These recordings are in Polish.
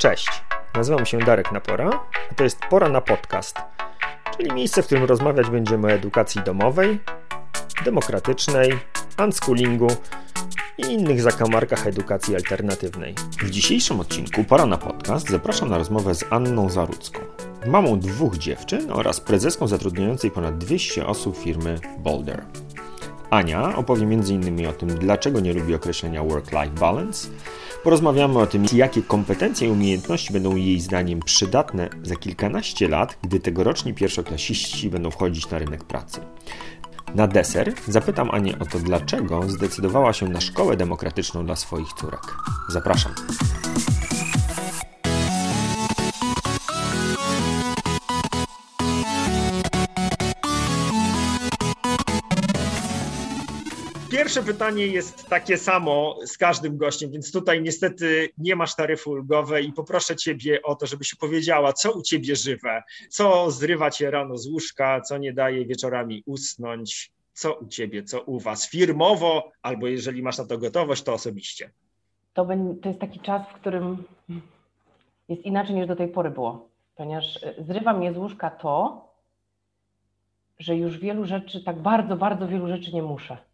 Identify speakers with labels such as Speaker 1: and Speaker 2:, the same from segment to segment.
Speaker 1: Cześć, nazywam się Darek Napora, a to jest Pora na Podcast, czyli miejsce, w którym rozmawiać będziemy o edukacji domowej, demokratycznej, unschoolingu i innych zakamarkach edukacji alternatywnej. W dzisiejszym odcinku Pora na Podcast zapraszam na rozmowę z Anną Zarudzką, mamą dwóch dziewczyn oraz prezeską zatrudniającej ponad 200 osób firmy Boulder. Ania opowie m.in. o tym, dlaczego nie lubi określenia work-life balance. Porozmawiamy o tym, jakie kompetencje i umiejętności będą jej zdaniem przydatne za kilkanaście lat, gdy tegoroczni pierwszoklasiści będą wchodzić na rynek pracy. Na deser zapytam Anię o to, dlaczego zdecydowała się na szkołę demokratyczną dla swoich córek. Zapraszam. Pierwsze pytanie jest takie samo z każdym gościem, więc tutaj niestety nie masz taryfy ulgowej i poproszę Ciebie o to, żebyś powiedziała, co u Ciebie żywe, co zrywa Cię rano z łóżka, co nie daje wieczorami usnąć, co u Ciebie, co u Was? Firmowo, albo jeżeli masz na to gotowość, to osobiście.
Speaker 2: To, to jest taki czas, w którym jest inaczej niż do tej pory było, ponieważ zrywa mnie z łóżka to, że już wielu rzeczy, tak bardzo, bardzo wielu rzeczy nie muszę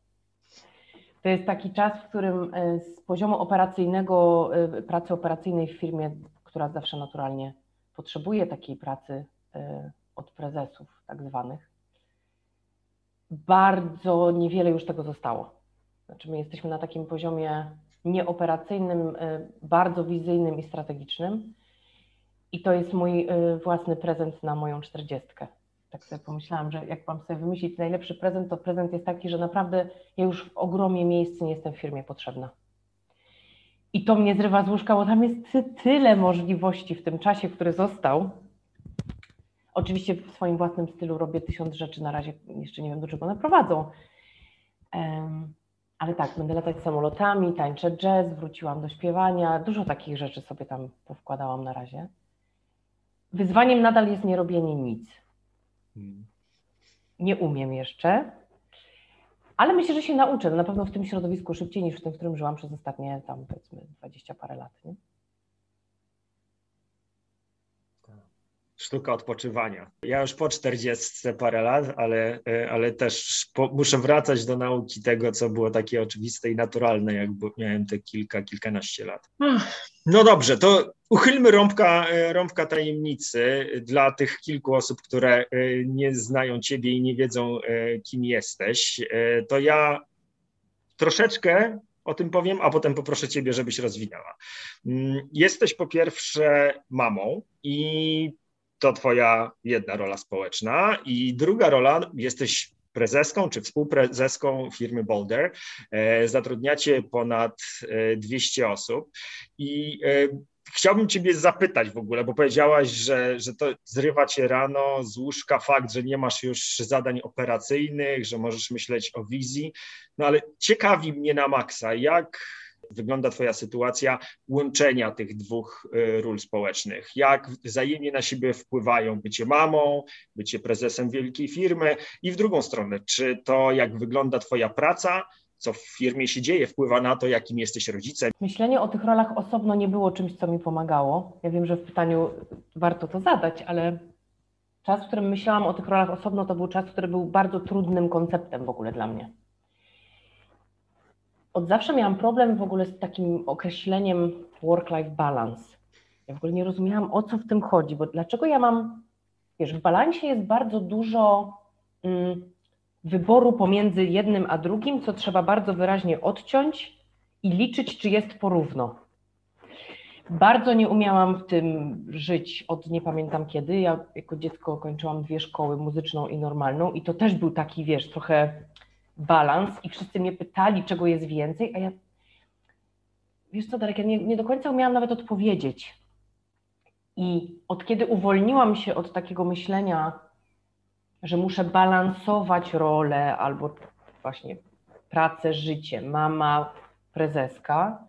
Speaker 2: to jest taki czas, w którym e, z poziomu operacyjnego, e, pracy operacyjnej w firmie, która zawsze naturalnie potrzebuje takiej pracy e, od prezesów tak zwanych, bardzo niewiele już tego zostało. Znaczy my jesteśmy na takim poziomie nieoperacyjnym, bardzo wizyjnym i strategicznym i to jest mój własny prezent na moją czterdziestkę tak sobie pomyślałam, że jak mam sobie wymyślić najlepszy prezent, to prezent jest taki, że naprawdę ja już w ogromie miejsc nie jestem w firmie potrzebna. I to mnie zrywa z łóżka, bo tam jest tyle możliwości w tym czasie, który został. Oczywiście w swoim własnym stylu robię tysiąc rzeczy, na razie jeszcze nie wiem do czego one prowadzą. Um, ale tak, będę latać samolotami, tańczę jazz, wróciłam do śpiewania, dużo takich rzeczy sobie tam powkładałam na razie. Wyzwaniem nadal jest nie robienie nic nie umiem jeszcze, ale myślę, że się nauczę. Na pewno w tym środowisku szybciej niż w tym, w którym żyłam przez ostatnie tam powiedzmy 20 parę lat. Nie?
Speaker 1: sztuka odpoczywania. Ja już po 40 parę lat, ale, e, ale też po, muszę wracać do nauki tego, co było takie oczywiste i naturalne, jak miałem te kilka, kilkanaście lat. No dobrze, to uchylmy rąbka, e, rąbka tajemnicy dla tych kilku osób, które e, nie znają Ciebie i nie wiedzą, kim jesteś. To ja troszeczkę o tym powiem, a potem poproszę Ciebie, żebyś rozwinęła. Mm, jesteś po pierwsze mamą i to twoja jedna rola społeczna i druga rola, jesteś prezeską czy współprezeską firmy Boulder. E, zatrudniacie ponad 200 e, osób i e, chciałbym Ciebie zapytać w ogóle, bo powiedziałaś, że, że to zrywa Cię rano z łóżka fakt, że nie masz już zadań operacyjnych, że możesz myśleć o wizji, no ale ciekawi mnie na maksa, jak wygląda Twoja sytuacja łączenia tych dwóch y, ról społecznych? Jak wzajemnie na siebie wpływają bycie mamą, bycie prezesem wielkiej firmy i w drugą stronę, czy to jak wygląda Twoja praca, co w firmie się dzieje, wpływa na to, jakim jesteś rodzicem?
Speaker 2: Myślenie o tych rolach osobno nie było czymś, co mi pomagało. Ja wiem, że w pytaniu warto to zadać, ale czas, w którym myślałam o tych rolach osobno, to był czas, który był bardzo trudnym konceptem w ogóle dla mnie od zawsze miałam problem w ogóle z takim określeniem work-life balance. Ja w ogóle nie rozumiałam, o co w tym chodzi, bo dlaczego ja mam, wiesz, w balansie jest bardzo dużo mm, wyboru pomiędzy jednym a drugim, co trzeba bardzo wyraźnie odciąć i liczyć, czy jest porówno. Bardzo nie umiałam w tym żyć od nie pamiętam kiedy. Ja jako dziecko kończyłam dwie szkoły, muzyczną i normalną, i to też był taki, wiesz, trochę balans i wszyscy mnie pytali, czego jest więcej, a ja, wiesz co Darek, ja nie, nie do końca umiałam nawet odpowiedzieć. I od kiedy uwolniłam się od takiego myślenia, że muszę balansować rolę albo właśnie pracę, życie, mama, prezeska,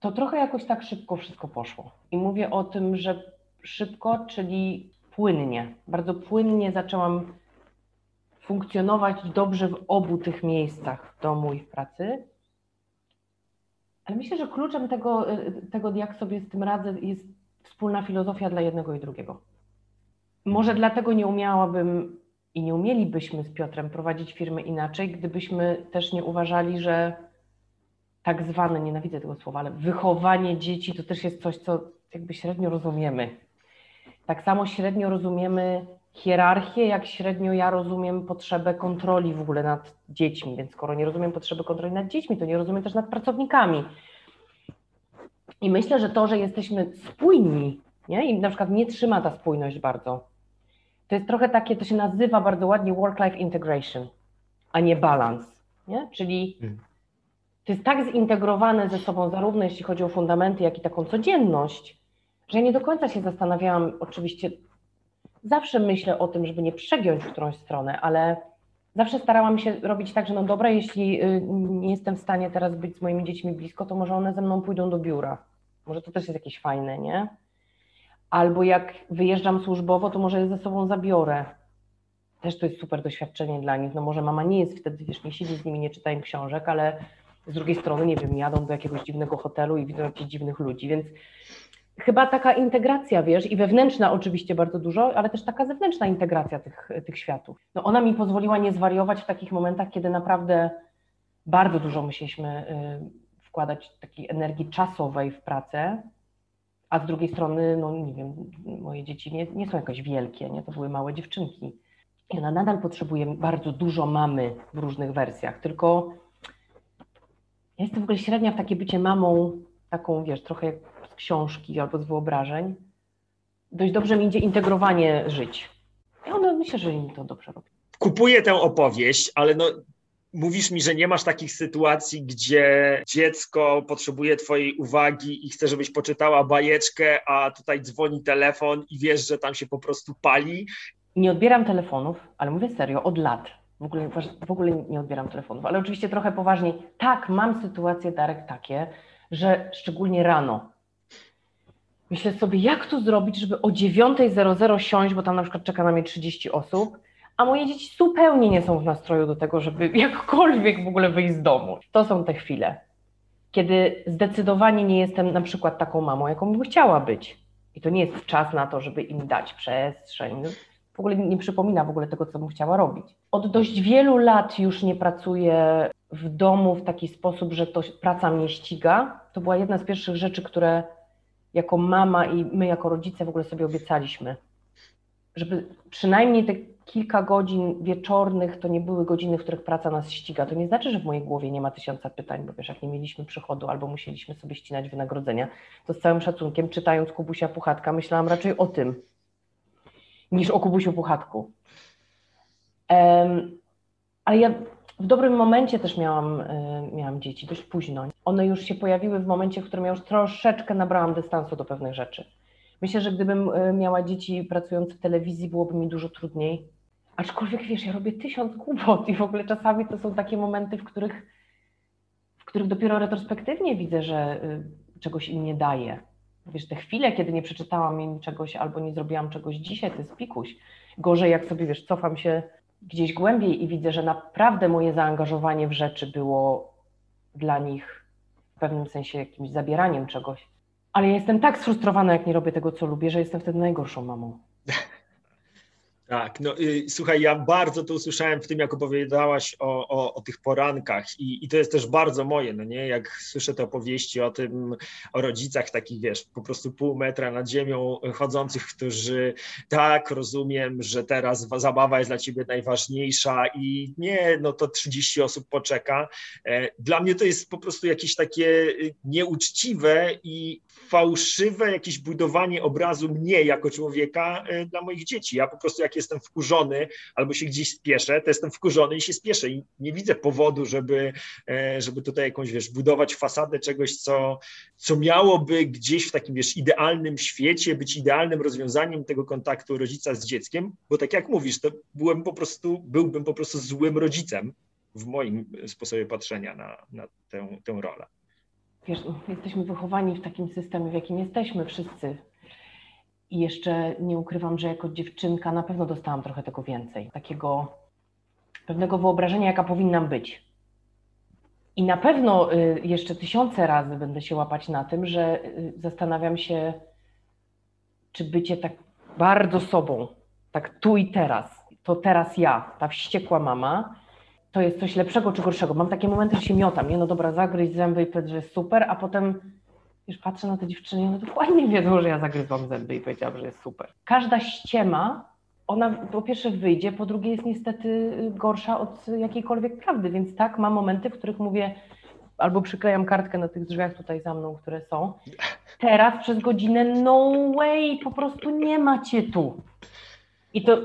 Speaker 2: to trochę jakoś tak szybko wszystko poszło. I mówię o tym, że szybko, czyli płynnie. Bardzo płynnie zaczęłam funkcjonować dobrze w obu tych miejscach, w domu i w pracy. Ale myślę, że kluczem tego, tego, jak sobie z tym radzę, jest wspólna filozofia dla jednego i drugiego. Może dlatego nie umiałabym i nie umielibyśmy z Piotrem prowadzić firmy inaczej, gdybyśmy też nie uważali, że tak zwane, nienawidzę tego słowa, ale wychowanie dzieci to też jest coś, co jakby średnio rozumiemy. Tak samo średnio rozumiemy hierarchię, jak średnio ja rozumiem potrzebę kontroli w ogóle nad dziećmi, więc skoro nie rozumiem potrzeby kontroli nad dziećmi, to nie rozumiem też nad pracownikami. I myślę, że to, że jesteśmy spójni, nie? i na przykład nie trzyma ta spójność bardzo, to jest trochę takie, to się nazywa bardzo ładnie work-life integration, a nie balance. Nie? Czyli hmm. to jest tak zintegrowane ze sobą, zarówno jeśli chodzi o fundamenty, jak i taką codzienność, że ja nie do końca się zastanawiałam, oczywiście zawsze myślę o tym, żeby nie przegiąć w którąś stronę, ale zawsze starałam się robić tak, że no dobra, jeśli y, nie jestem w stanie teraz być z moimi dziećmi blisko, to może one ze mną pójdą do biura. Może to też jest jakieś fajne, nie? Albo jak wyjeżdżam służbowo, to może je ze sobą zabiorę. Też to jest super doświadczenie dla nich. No może mama nie jest wtedy, wiesz, nie siedzi z nimi, nie czyta im książek, ale z drugiej strony, nie wiem, jadą do jakiegoś dziwnego hotelu i widzą jakichś dziwnych ludzi, więc chyba taka integracja, wiesz, i wewnętrzna oczywiście bardzo dużo, ale też taka zewnętrzna integracja tych, tych światów. No ona mi pozwoliła nie zwariować w takich momentach, kiedy naprawdę bardzo dużo musieliśmy y, wkładać takiej energii czasowej w pracę, a z drugiej strony, no nie wiem, moje dzieci nie, nie są jakoś wielkie, nie? to były małe dziewczynki. I ona nadal potrzebuje bardzo dużo mamy w różnych wersjach, tylko ja jestem w ogóle średnia w takie bycie mamą, taką wiesz, trochę z książki albo z wyobrażeń. Dość dobrze mi idzie integrowanie żyć. I ona myślę, że im to dobrze robi.
Speaker 1: Kupuję tę opowieść, ale no Mówisz mi, że nie masz takich sytuacji, gdzie dziecko potrzebuje Twojej uwagi i chce, żebyś poczytała bajeczkę, a tutaj dzwoni telefon i wiesz, że tam się po prostu pali.
Speaker 2: Nie odbieram telefonów, ale mówię serio, od lat. W ogóle, w ogóle nie odbieram telefonów, ale oczywiście trochę poważniej. Tak, mam sytuacje, Darek, takie, że szczególnie rano. Myślę sobie, jak to zrobić, żeby o 9.00 siąść, bo tam na przykład czeka na mnie 30 osób a moje dzieci zupełnie nie są w nastroju do tego, żeby jakkolwiek w ogóle wyjść z domu. To są te chwile, kiedy zdecydowanie nie jestem na przykład taką mamą, jaką bym chciała być. I to nie jest czas na to, żeby im dać przestrzeń. W ogóle nie przypomina w ogóle tego, co bym chciała robić. Od dość wielu lat już nie pracuję w domu w taki sposób, że to praca mnie ściga. To była jedna z pierwszych rzeczy, które jako mama i my jako rodzice w ogóle sobie obiecaliśmy. Żeby przynajmniej te kilka godzin wieczornych to nie były godziny, w których praca nas ściga. To nie znaczy, że w mojej głowie nie ma tysiąca pytań, bo wiesz, jak nie mieliśmy przychodu albo musieliśmy sobie ścinać wynagrodzenia, to z całym szacunkiem, czytając Kubusia Puchatka, myślałam raczej o tym, niż o Kubusiu Puchatku. Um, ale ja w dobrym momencie też miałam, y, miałam dzieci, dość późno. One już się pojawiły w momencie, w którym ja już troszeczkę nabrałam dystansu do pewnych rzeczy. Myślę, że gdybym y, miała dzieci pracujące w telewizji, byłoby mi dużo trudniej, Aczkolwiek wiesz, ja robię tysiąc głupot i w ogóle czasami to są takie momenty, w których, w których dopiero retrospektywnie widzę, że y, czegoś im nie daje. Wiesz, te chwile, kiedy nie przeczytałam im czegoś albo nie zrobiłam czegoś dzisiaj, to jest pikuś. Gorzej, jak sobie wiesz, cofam się gdzieś głębiej i widzę, że naprawdę moje zaangażowanie w rzeczy było dla nich w pewnym sensie jakimś zabieraniem czegoś. Ale ja jestem tak sfrustrowana, jak nie robię tego, co lubię, że jestem wtedy najgorszą mamą.
Speaker 1: Tak, no y, słuchaj, ja bardzo to usłyszałem w tym, jak opowiadałaś o, o, o, tych porankach i, i to jest też bardzo moje, no nie, jak słyszę te opowieści o tym, o rodzicach takich, wiesz, po prostu pół metra nad ziemią chodzących, którzy tak, rozumiem, że teraz zabawa jest dla ciebie najważniejsza i nie, no to 30 osób poczeka. E, dla mnie to jest po prostu jakieś takie y, nieuczciwe i fałszywe jakieś budowanie obrazu mnie jako człowieka e, dla moich dzieci. Ja po prostu jak jestem wkurzony albo się gdzieś spieszę, to jestem wkurzony i się spieszę. I nie widzę powodu, żeby, e, żeby tutaj jakąś, wiesz, budować fasadę czegoś, co, co miałoby gdzieś w takim, wiesz, idealnym świecie być idealnym rozwiązaniem tego kontaktu rodzica z dzieckiem, bo tak jak mówisz, to byłem po prostu, byłbym po prostu złym rodzicem w moim sposobie patrzenia na, na tę, tę rolę.
Speaker 2: Wiesz, jesteśmy wychowani w takim systemie, w jakim jesteśmy wszyscy. I jeszcze nie ukrywam, że jako dziewczynka na pewno dostałam trochę tego więcej. Takiego pewnego wyobrażenia, jaka powinnam być. I na pewno y, jeszcze tysiące razy będę się łapać na tym, że y, zastanawiam się, czy bycie tak bardzo sobą, tak tu i teraz, to teraz ja, ta wściekła mama, to jest coś lepszego czy gorszego. Mam takie momenty, że się miotam, nie no dobra, zagryź zęby i powiedz, że jest super, a potem już patrzę na te dziewczyny i one dokładnie wiedzą, że ja zagryzłam zęby i powiedziałam, że jest super. Każda ściema, ona po pierwsze wyjdzie, po drugie jest niestety gorsza od jakiejkolwiek prawdy, więc tak, mam momenty, w których mówię, albo przyklejam kartkę na tych drzwiach tutaj za mną, które są. Teraz przez godzinę, no way, po prostu nie macie tu. I to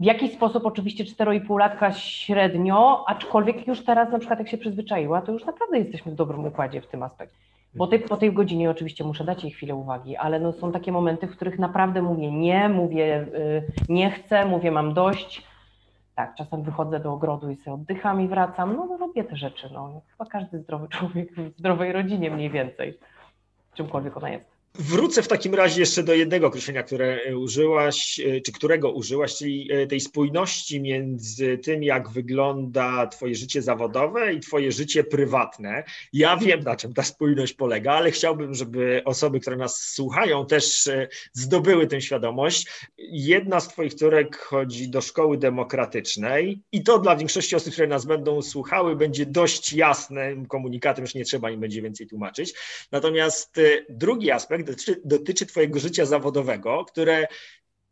Speaker 2: w jakiś sposób oczywiście 4,5 latka średnio, aczkolwiek już teraz na przykład jak się przyzwyczaiła, to już naprawdę jesteśmy w dobrym układzie w tym aspekcie. Bo tej, po tej godzinie oczywiście muszę dać jej chwilę uwagi, ale no są takie momenty, w których naprawdę mówię nie, mówię y, nie chcę, mówię mam dość. Tak, czasem wychodzę do ogrodu i sobie oddycham i wracam. No, no robię te rzeczy. No. Chyba każdy zdrowy człowiek w zdrowej rodzinie mniej więcej, czymkolwiek ona jest.
Speaker 1: Wrócę w takim razie jeszcze do jednego określenia, które e, użyłaś, e, czy którego użyłaś, czyli e, tej spójności między tym, jak wygląda Twoje życie zawodowe i Twoje życie prywatne. Ja wiem, na czym ta spójność polega, ale chciałbym, żeby osoby, które nas słuchają, też zdobyły tę świadomość. Jedna z Twoich córek chodzi do szkoły demokratycznej i to dla większości osób, które nas będą słuchały, będzie dość jasnym komunikatem, już nie trzeba im będzie więcej tłumaczyć. Natomiast drugi aspekt, dotyczy, dotyczy Twojego życia zawodowego, które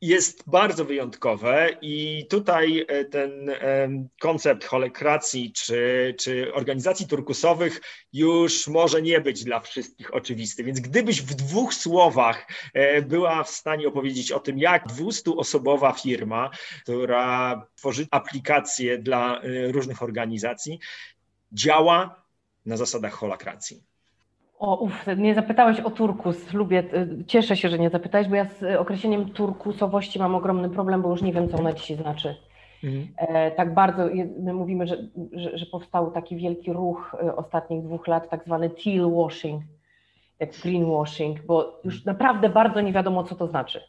Speaker 1: jest bardzo wyjątkowe i tutaj e, ten koncept holekracji czy, czy organizacji turkusowych już może nie być dla wszystkich oczywisty. Więc gdybyś w dwóch słowach e, była w stanie opowiedzieć o tym, jak 200-osobowa firma, która tworzy aplikacje dla e, różnych organizacji, działa na zasadach holakracji.
Speaker 2: O, uf, nie zapytałeś o turkus. Lubię, y, cieszę się, że nie zapytałeś, bo ja z określeniem turkusowości mam ogromny problem, bo już nie wiem, co ona dzisiaj znaczy. Mhm. E, tak bardzo, my mówimy, że, że, że, powstał taki wielki ruch y, ostatnich dwóch lat, tak zwany teal washing, jak greenwashing, bo już mhm. naprawdę bardzo nie wiadomo, co to znaczy.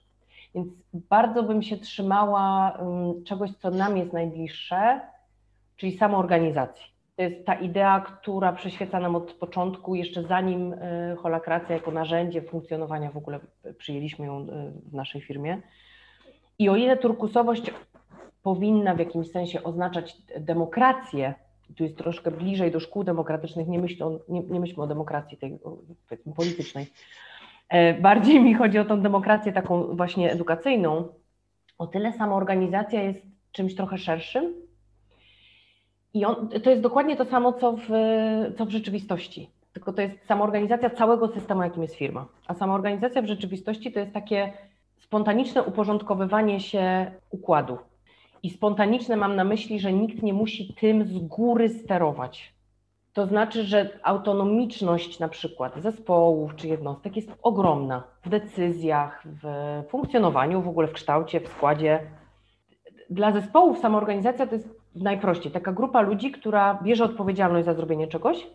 Speaker 2: Więc bardzo bym się trzymała um, czegoś, co nam jest najbliższe, czyli samoorganizacji. To jest ta idea, która przyświeca nam od początku, jeszcze zanim e, holakracja jako narzędzie funkcjonowania w ogóle przyjęliśmy ją e, w naszej firmie. I o ile turkusowość powinna w jakimś sensie oznaczać demokrację, tu jest troszkę bliżej do szkół demokratycznych, nie myślę o, nie, nie myślmy o demokracji tej powiedzmy politycznej, e, bardziej mi chodzi o tą demokrację taką właśnie edukacyjną, o tyle samoorganizacja jest czymś trochę szerszym, i on, to jest dokładnie to samo, co w, co w rzeczywistości. Tylko to jest samoorganizacja całego systemu, jakim jest firma. A samoorganizacja w rzeczywistości to jest takie spontaniczne uporządkowywanie się układu. I spontaniczne mam na myśli, że nikt nie musi tym z góry sterować. To znaczy, że autonomiczność na przykład zespołów czy jednostek jest ogromna w decyzjach, w funkcjonowaniu, w ogóle w kształcie, w składzie. Dla zespołów samoorganizacja to jest najprościej, taka grupa ludzi, która bierze odpowiedzialność za zrobienie czegoś,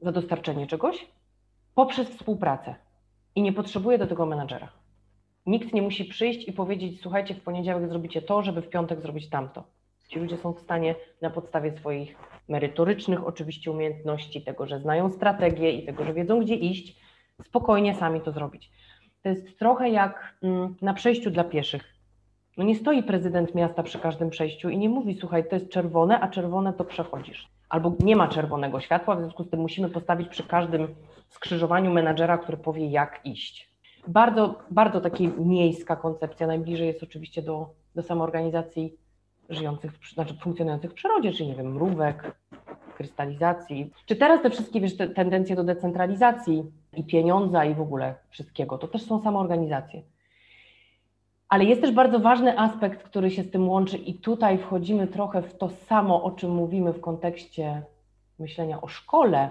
Speaker 2: za dostarczenie czegoś, poprzez współpracę i nie potrzebuje do tego menadżera. Nikt nie musi przyjść i powiedzieć: Słuchajcie, w poniedziałek zrobicie to, żeby w piątek zrobić tamto. Ci ludzie są w stanie na podstawie swoich merytorycznych, oczywiście, umiejętności, tego, że znają strategię i tego, że wiedzą, gdzie iść, spokojnie sami to zrobić. To jest trochę jak mm, na przejściu dla pieszych. No nie stoi prezydent miasta przy każdym przejściu i nie mówi, słuchaj, to jest czerwone, a czerwone to przechodzisz. Albo nie ma czerwonego światła, w związku z tym musimy postawić przy każdym skrzyżowaniu menadżera, który powie, jak iść. Bardzo, bardzo taka miejska koncepcja, najbliżej jest oczywiście do, do samoorganizacji żyjących, znaczy funkcjonujących w przyrodzie, czyli nie wiem, mrówek, krystalizacji. Czy teraz te wszystkie wiesz, te tendencje do decentralizacji i pieniądza i w ogóle wszystkiego, to też są samoorganizacje. Ale jest też bardzo ważny aspekt, który się z tym łączy, i tutaj wchodzimy trochę w to samo, o czym mówimy w kontekście myślenia o szkole.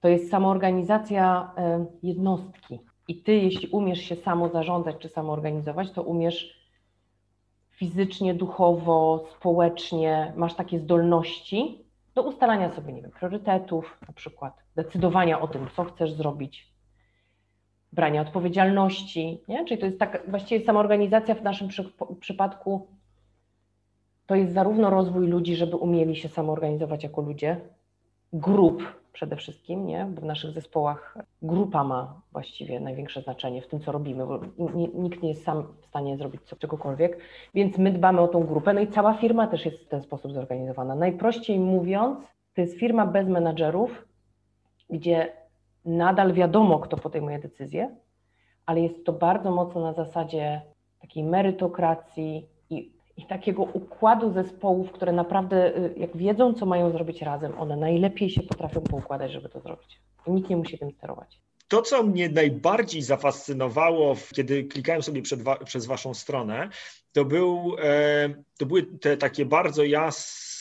Speaker 2: To jest samoorganizacja e, jednostki. I ty, jeśli umiesz się samo zarządzać czy samoorganizować, to umiesz fizycznie, duchowo, społecznie, masz takie zdolności do ustalania sobie, nie wiem, priorytetów, na przykład decydowania o tym, co chcesz zrobić, brania odpowiedzialności, nie? czyli to jest tak, właściwie samoorganizacja w naszym przy, przypadku to jest zarówno rozwój ludzi, żeby umieli się samoorganizować jako ludzie, grup przede wszystkim, nie? bo w naszych zespołach grupa ma właściwie największe znaczenie w tym, co robimy, bo nikt nie jest sam w stanie zrobić czegokolwiek, więc my dbamy o tą grupę, no i cała firma też jest w ten sposób zorganizowana. Najprościej mówiąc, to jest firma bez menadżerów, gdzie nadal wiadomo, kto podejmuje decyzje, ale jest to bardzo mocno na zasadzie takiej merytokracji i i takiego układu zespołów, które naprawdę, y, jak wiedzą, co mają zrobić razem, one najlepiej się potrafią poukładać, żeby to zrobić. I nikt nie musi tym sterować.
Speaker 1: To, co mnie najbardziej zafascynowało, kiedy klikałem sobie wa przez Waszą stronę, to, był, e, to były te takie bardzo jasne,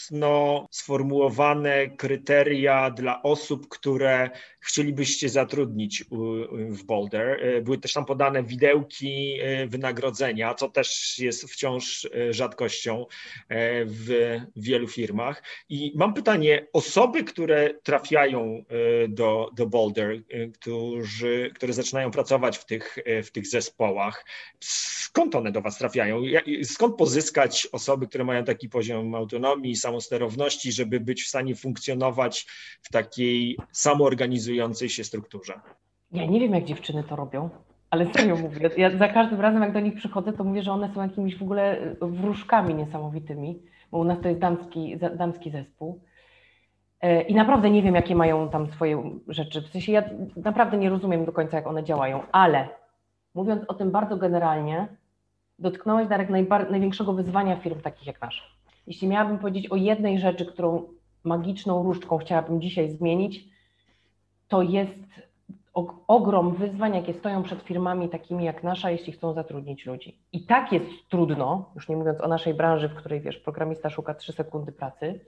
Speaker 1: sformułowane kryteria dla osób, które chcielibyście zatrudnić w Boulder. E, były też tam podane widełki e, wynagrodzenia, co też jest wciąż e, rzadkością w wielu firmach. I mam pytanie, osoby, które trafiają do, do Boulder, którzy, które zaczynają pracować w tych, w tych zespołach, skąd one do Was trafiają? Skąd pozyskać osoby, które mają taki poziom autonomii, samosterowności, żeby być w stanie funkcjonować w takiej samoorganizującej się strukturze?
Speaker 2: Ja nie wiem, jak dziewczyny to robią, ale serio mówię. Ja za każdym razem, jak do nich przychodzę, to mówię, że one są jakimiś w ogóle wróżkami niesamowitymi, bo u nas to jest damski, damski zespół. E, I naprawdę nie wiem, jakie mają tam swoje rzeczy. W sensie ja naprawdę nie rozumiem do końca, jak one działają, ale mówiąc o tym bardzo generalnie, dotknąłeś, Darek, największego wyzwania firm takich jak nasza. Jeśli miałabym powiedzieć o jednej rzeczy, którą magiczną różdżką chciałabym dzisiaj zmienić, to jest ogrom wyzwań, jakie stoją przed firmami takimi jak nasza, jeśli chcą zatrudnić ludzi. I tak jest trudno, już nie mówiąc o naszej branży, w której wiesz, programista szuka 3 sekundy pracy,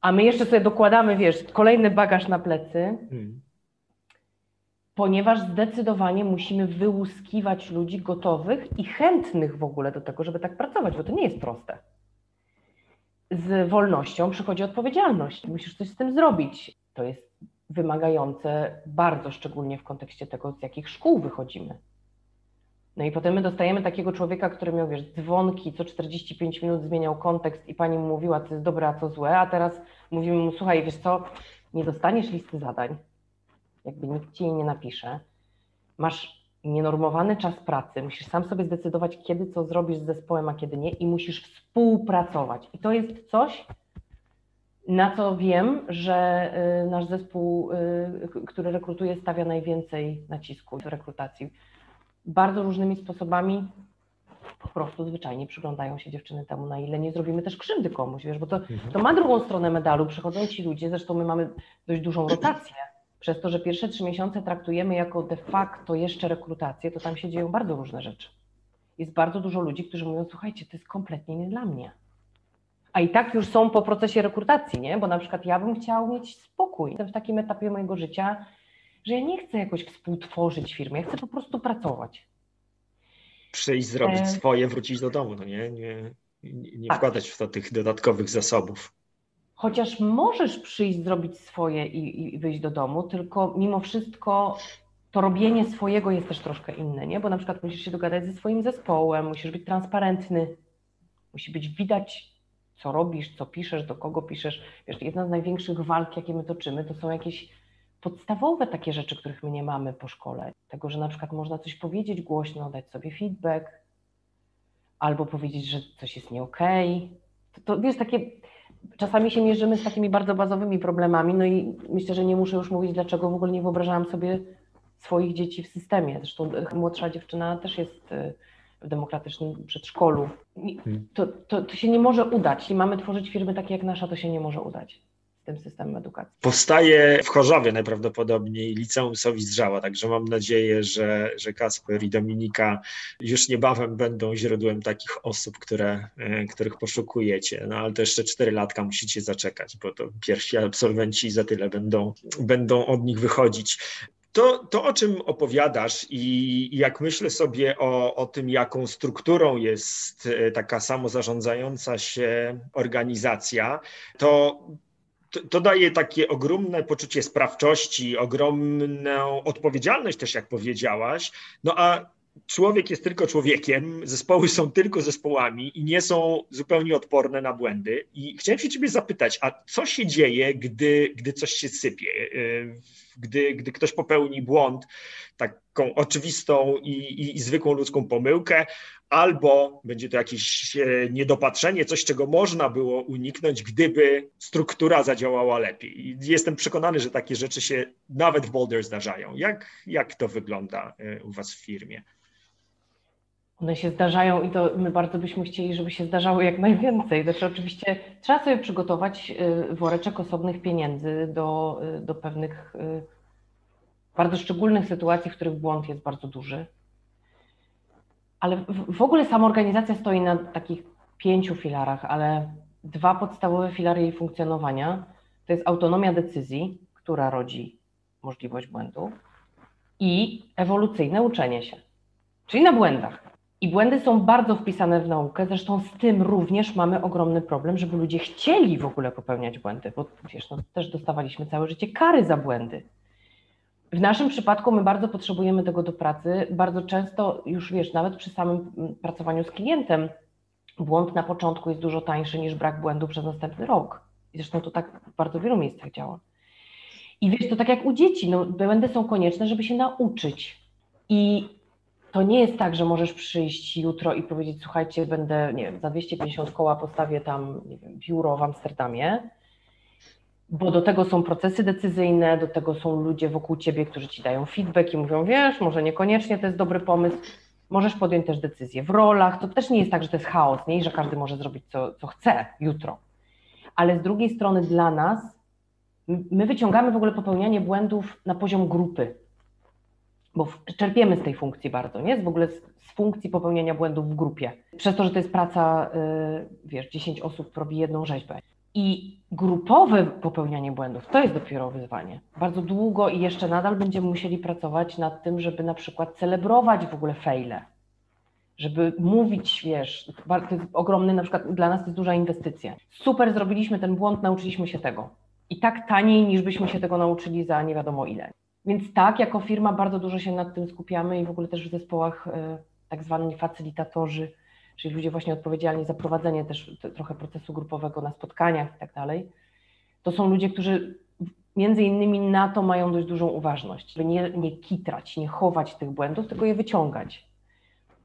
Speaker 2: a my jeszcze sobie dokładamy, wiesz, kolejny bagaż na plecy. Hmm ponieważ zdecydowanie musimy wyłuskiwać ludzi gotowych i chętnych w ogóle do tego, żeby tak pracować, bo to nie jest proste. Z wolnością przychodzi odpowiedzialność. Musisz coś z tym zrobić. To jest wymagające bardzo szczególnie w kontekście tego, z jakich szkół wychodzimy. No i potem my dostajemy takiego człowieka, który miał, wiesz, dzwonki, co 45 minut zmieniał kontekst i pani mu mówiła, co jest dobre, a co złe, a teraz mówimy mu, słuchaj, wiesz co, nie dostaniesz listy zadań, jakby nikt ci jej nie napisze. Masz nienormowany czas pracy, musisz sam sobie zdecydować, kiedy co zrobisz z zespołem, a kiedy nie, i musisz współpracować. I to jest coś, na co wiem, że y, nasz zespół, y, który rekrutuje, stawia najwięcej nacisku w rekrutacji. Bardzo różnymi sposobami po prostu zwyczajnie przyglądają się dziewczyny temu, na ile nie zrobimy też krzywdy komuś, wiesz, bo to, mhm. to ma drugą stronę medalu. Przychodzą ci ludzie, zresztą my mamy dość dużą rotację przez to, że pierwsze trzy miesiące traktujemy jako de facto jeszcze rekrutację, to tam się dzieją bardzo różne rzeczy. Jest bardzo dużo ludzi, którzy mówią, słuchajcie, to jest kompletnie nie dla mnie. A i tak już są po procesie rekrutacji, nie? Bo na przykład ja bym chciał mieć spokój. Jestem w takim etapie mojego życia, że ja nie chcę jakoś współtworzyć firmy, ja chcę po prostu pracować.
Speaker 1: Przyjść, zrobić e... swoje, wrócić do domu, no nie? Nie, nie tak. wkładać w to tych dodatkowych zasobów
Speaker 2: chociaż możesz przyjść, zrobić swoje i, i wyjść do domu, tylko mimo wszystko to robienie swojego jest też troszkę inne, nie? Bo na przykład musisz się dogadać ze swoim zespołem, musisz być transparentny, musi być widać, co robisz, co piszesz, do kogo piszesz. Wiesz, jedna z największych walk, jakie my toczymy, to są jakieś podstawowe takie rzeczy, których my nie mamy po szkole. Tego, że na przykład można coś powiedzieć głośno, dać sobie feedback, albo powiedzieć, że coś jest nie okej. Okay. To, to wiesz, takie czasami się mierzymy z takimi bardzo bazowymi problemami, no i myślę, że nie muszę już mówić, dlaczego w ogóle nie wyobrażałam sobie swoich dzieci w systemie. Zresztą młodsza dziewczyna też jest y, w demokratycznym przedszkolu. Hmm. To, to, to się nie może udać. Jeśli mamy tworzyć firmy takie jak nasza, to się nie może udać tym systemem edukacji.
Speaker 1: Powstaje w Chorzowie najprawdopodobniej liceum Sowizdrzała, także mam nadzieję, że, że Kasper i Dominika już niebawem będą źródłem takich osób, które, e, których poszukujecie. No ale to jeszcze cztery latka musicie zaczekać, bo to pierwsi absolwenci za tyle będą, będą od nich wychodzić. To, to, o czym opowiadasz i, jak myślę sobie o, o tym, jaką strukturą jest e, taka samozarządzająca się organizacja, to to, to, daje takie ogromne poczucie sprawczości, ogromną odpowiedzialność też, jak powiedziałaś. No a człowiek jest tylko człowiekiem, zespoły są tylko zespołami i nie są zupełnie odporne na błędy. I chciałem się ciebie zapytać, a co się dzieje, gdy, gdy coś się sypie? Y, gdy, gdy ktoś popełni błąd, taką oczywistą i, i, i zwykłą ludzką pomyłkę, albo będzie to jakieś e, niedopatrzenie, coś, czego można było uniknąć, gdyby struktura zadziałała lepiej. Jestem przekonany, że takie rzeczy się nawet w Boulder zdarzają. Jak, jak to wygląda e, u Was w firmie?
Speaker 2: One się zdarzają i to my bardzo byśmy chcieli, żeby się zdarzały jak najwięcej. Znaczy oczywiście trzeba sobie przygotować e, woreczek osobnych pieniędzy do, do pewnych bardzo szczególnych sytuacji, w których błąd jest bardzo duży ale w ogóle sama organizacja stoi na takich pięciu filarach, ale dwa podstawowe filary jej funkcjonowania to jest autonomia decyzji, która rodzi możliwość błędu i ewolucyjne uczenie się, czyli na błędach. I błędy są bardzo wpisane w naukę, zresztą z tym również mamy ogromny problem, żeby ludzie chcieli w ogóle popełniać błędy, bo wiesz, no, też dostawaliśmy całe życie kary za błędy. W naszym przypadku my bardzo potrzebujemy tego do pracy. Bardzo często, już wiesz, nawet przy samym mm, pracowaniu z klientem, błąd na początku jest dużo tańszy niż brak błędu przez następny rok. I zresztą to tak w bardzo wielu miejscach działa. I wiesz, to tak jak u dzieci, no, błędy są konieczne, żeby się nauczyć. I to nie jest tak, że możesz przyjść jutro i powiedzieć, słuchajcie, będę, nie wiem, za 250 koła postawię tam, wiem, biuro w Amsterdamie bo do tego są procesy decyzyjne, do tego są ludzie wokół ciebie, którzy ci dają feedback i mówią, wiesz, może niekoniecznie to jest dobry pomysł, możesz podjąć też decyzję w rolach, to też nie jest tak, że to jest chaos, nie, I że każdy może zrobić co, co chce jutro, ale z drugiej strony dla nas, my wyciągamy w ogóle popełnianie błędów na poziom grupy, bo czerpiemy z tej funkcji bardzo, nie? W ogóle z, z, funkcji popełniania błędów w grupie. Przez to, że to jest praca, yy, wiesz, 10 osób robi jedną rzeźbę. I grupowe popełnianie błędów to jest dopiero wyzwanie. Bardzo długo i jeszcze nadal będziemy musieli pracować nad tym, żeby na przykład celebrować w ogóle fejle, żeby mówić, wiesz, to jest ogromny, na przykład dla nas to jest duża inwestycja. Super, zrobiliśmy ten błąd, nauczyliśmy się tego. I tak taniej, niż byśmy się tego nauczyli za nie wiadomo ile. Więc tak, jako firma bardzo dużo się nad tym skupiamy i w ogóle też w zespołach y, tak zwani facylitatorzy, czyli ludzie właśnie odpowiedzialni za prowadzenie też trochę procesu grupowego na spotkaniach i tak dalej, to są ludzie, którzy między innymi na to mają dość dużą uważność, żeby nie, nie kitrać, nie chować tych błędów, tylko je wyciągać.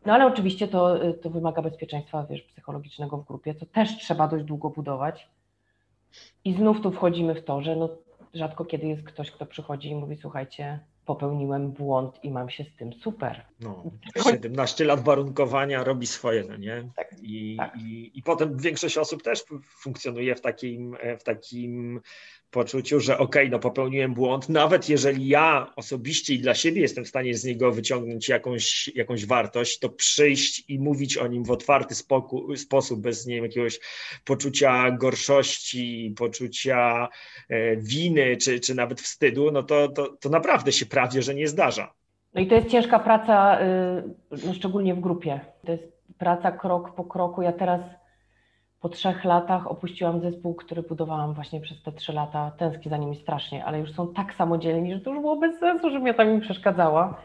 Speaker 2: No ale oczywiście to, to wymaga bezpieczeństwa wiesz, psychologicznego w grupie, co też trzeba dość długo budować. I znów tu wchodzimy w to, że no, rzadko kiedy jest ktoś, kto przychodzi i mówi, słuchajcie, popełniłem błąd i mam się z tym super.
Speaker 1: No, 17 lat warunkowania robi swoje, no nie?
Speaker 2: Tak,
Speaker 1: I,
Speaker 2: tak.
Speaker 1: i, I potem większość osób też funkcjonuje w takim, w takim poczuciu, że okej, okay, no popełniłem błąd, nawet jeżeli ja osobiście i dla siebie jestem w stanie z niego wyciągnąć jakąś, jakąś wartość, to przyjść i mówić o nim w otwarty spoku, sposób, bez nie wiem, jakiegoś poczucia gorszości, poczucia e, winy, czy, czy nawet wstydu, no to, to, to naprawdę się prawie, że nie zdarza.
Speaker 2: No i to jest ciężka praca, y, no szczególnie w grupie. To jest praca krok po kroku. Ja teraz po trzech latach opuściłam zespół, który budowałam właśnie przez te trzy lata. Tęsknię za nimi strasznie, ale już są tak samodzielni, że to już było bez sensu, że mnie tam im przeszkadzała.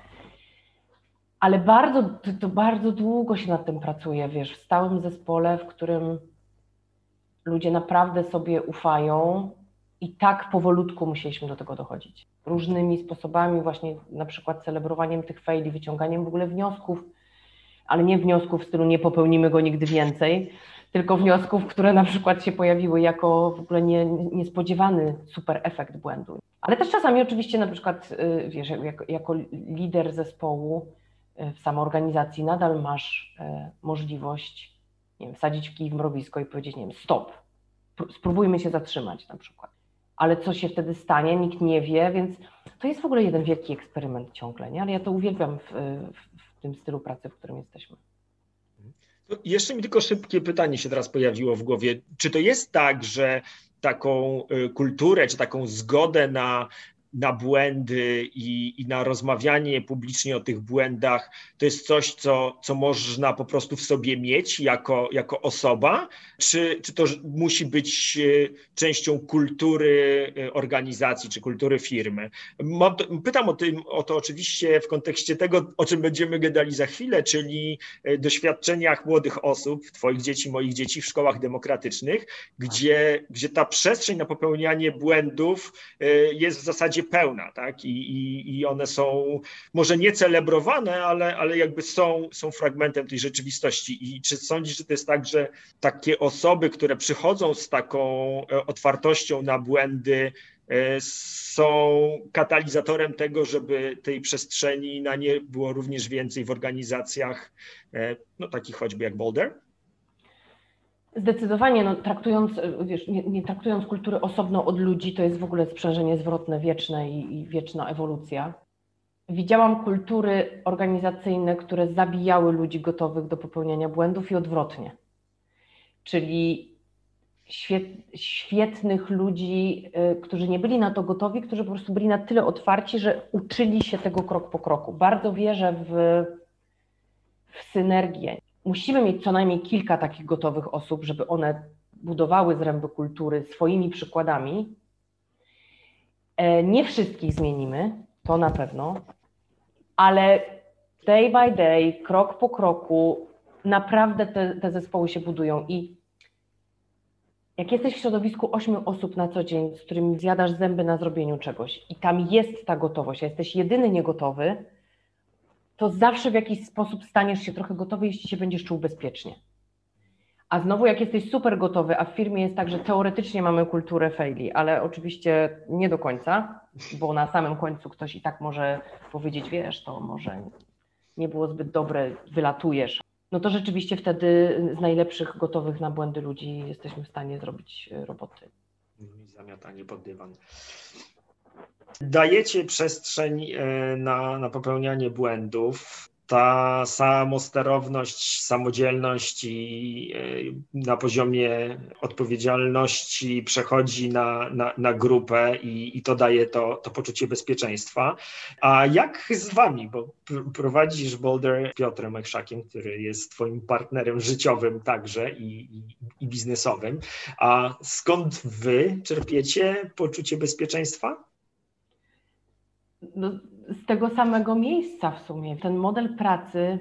Speaker 2: Ale bardzo, to, to bardzo długo się nad tym pracuje, wiesz, w stałym zespole, w którym ludzie naprawdę sobie ufają i tak powolutku musieliśmy do tego dochodzić. Różnymi sposobami, właśnie na przykład celebrowaniem tych faili, wyciąganiem w ogóle wniosków, ale nie wniosków w stylu nie popełnimy go nigdy więcej, tylko wniosków, które na przykład się pojawiły jako w ogóle nie, niespodziewany super efekt błędu. Ale też czasami oczywiście na przykład, y, wiesz, jako, jako lider zespołu y, w samoorganizacji nadal masz y, możliwość nie wiem, wsadzić kij w mrowisko i powiedzieć, nie wiem, stop, spróbujmy się zatrzymać na przykład. Ale co się wtedy stanie, nikt nie wie, więc to jest w ogóle jeden wielki eksperyment ciągle, nie? Ale ja to uwielbiam w, w, w tym stylu pracy, w którym jesteśmy.
Speaker 1: Jeszcze mi tylko szybkie pytanie się teraz pojawiło w głowie. Czy to jest tak, że taką y, kulturę, czy taką zgodę na na błędy i, i, na rozmawianie publicznie o tych błędach, to jest coś, co, co można po prostu w sobie mieć jako, jako osoba, czy, czy to musi być e, częścią kultury e, organizacji czy kultury firmy? Mam, pytam o, tym, o to oczywiście w kontekście tego, o czym będziemy gadali za chwilę, czyli e, doświadczeniach młodych osób, Twoich dzieci, moich dzieci w szkołach demokratycznych, gdzie, gdzie ta przestrzeń na popełnianie błędów jest w zasadzie pełna, tak? I, i, i one są może nie celebrowane, ale, ale jakby są, są fragmentem tej rzeczywistości. I czy sądzisz, że to jest tak, że takie osoby, które przychodzą z taką e, otwartością na błędy, e, są katalizatorem tego, żeby tej przestrzeni na nie było również więcej w organizacjach, e, no takich choćby jak Boulder?
Speaker 2: Zdecydowanie, no, traktując, wiesz, nie, nie, traktując kultury osobno od ludzi, to jest w ogóle sprzężenie zwrotne wieczne i, i wieczna ewolucja. Widziałam kultury organizacyjne, które zabijały ludzi gotowych do popełniania błędów i odwrotnie. Czyli świet, świetnych ludzi, y, którzy nie byli na to gotowi, którzy po prostu byli na tyle otwarci, że uczyli się tego krok po kroku. Bardzo wierzę w, w synergię musimy mieć co najmniej kilka takich gotowych osób, żeby one budowały zręby kultury swoimi przykładami. E, nie wszystkich zmienimy, to na pewno, ale day by day, krok po kroku, naprawdę te, te zespoły się budują i jak jesteś w środowisku ośmiu osób na co dzień, z którymi zjadasz zęby na zrobieniu czegoś i tam jest ta gotowość, a jesteś jedyny niegotowy, to zawsze w jakiś sposób staniesz się trochę gotowy, jeśli się będziesz czuł bezpiecznie. A znowu, jak jesteś super gotowy, a w firmie jest tak, że teoretycznie mamy kulturę faili, ale oczywiście nie do końca, bo na samym końcu ktoś i tak może powiedzieć, wiesz, to może nie było zbyt dobre, wylatujesz. No to rzeczywiście wtedy z najlepszych gotowych na błędy ludzi jesteśmy w stanie zrobić roboty.
Speaker 1: Zamiatanie pod dywan dajecie przestrzeń e, na, na popełnianie błędów. Ta samosterowność, samodzielność i e, na poziomie odpowiedzialności przechodzi na, na, na grupę i, i to daje to, to poczucie bezpieczeństwa. A jak z wami? Bo prowadzisz Boulder Piotrem Majczakiem, który jest twoim partnerem życiowym także i, i, i biznesowym. A skąd wy czerpiecie poczucie bezpieczeństwa?
Speaker 2: No, z tego samego miejsca w sumie. Ten model pracy,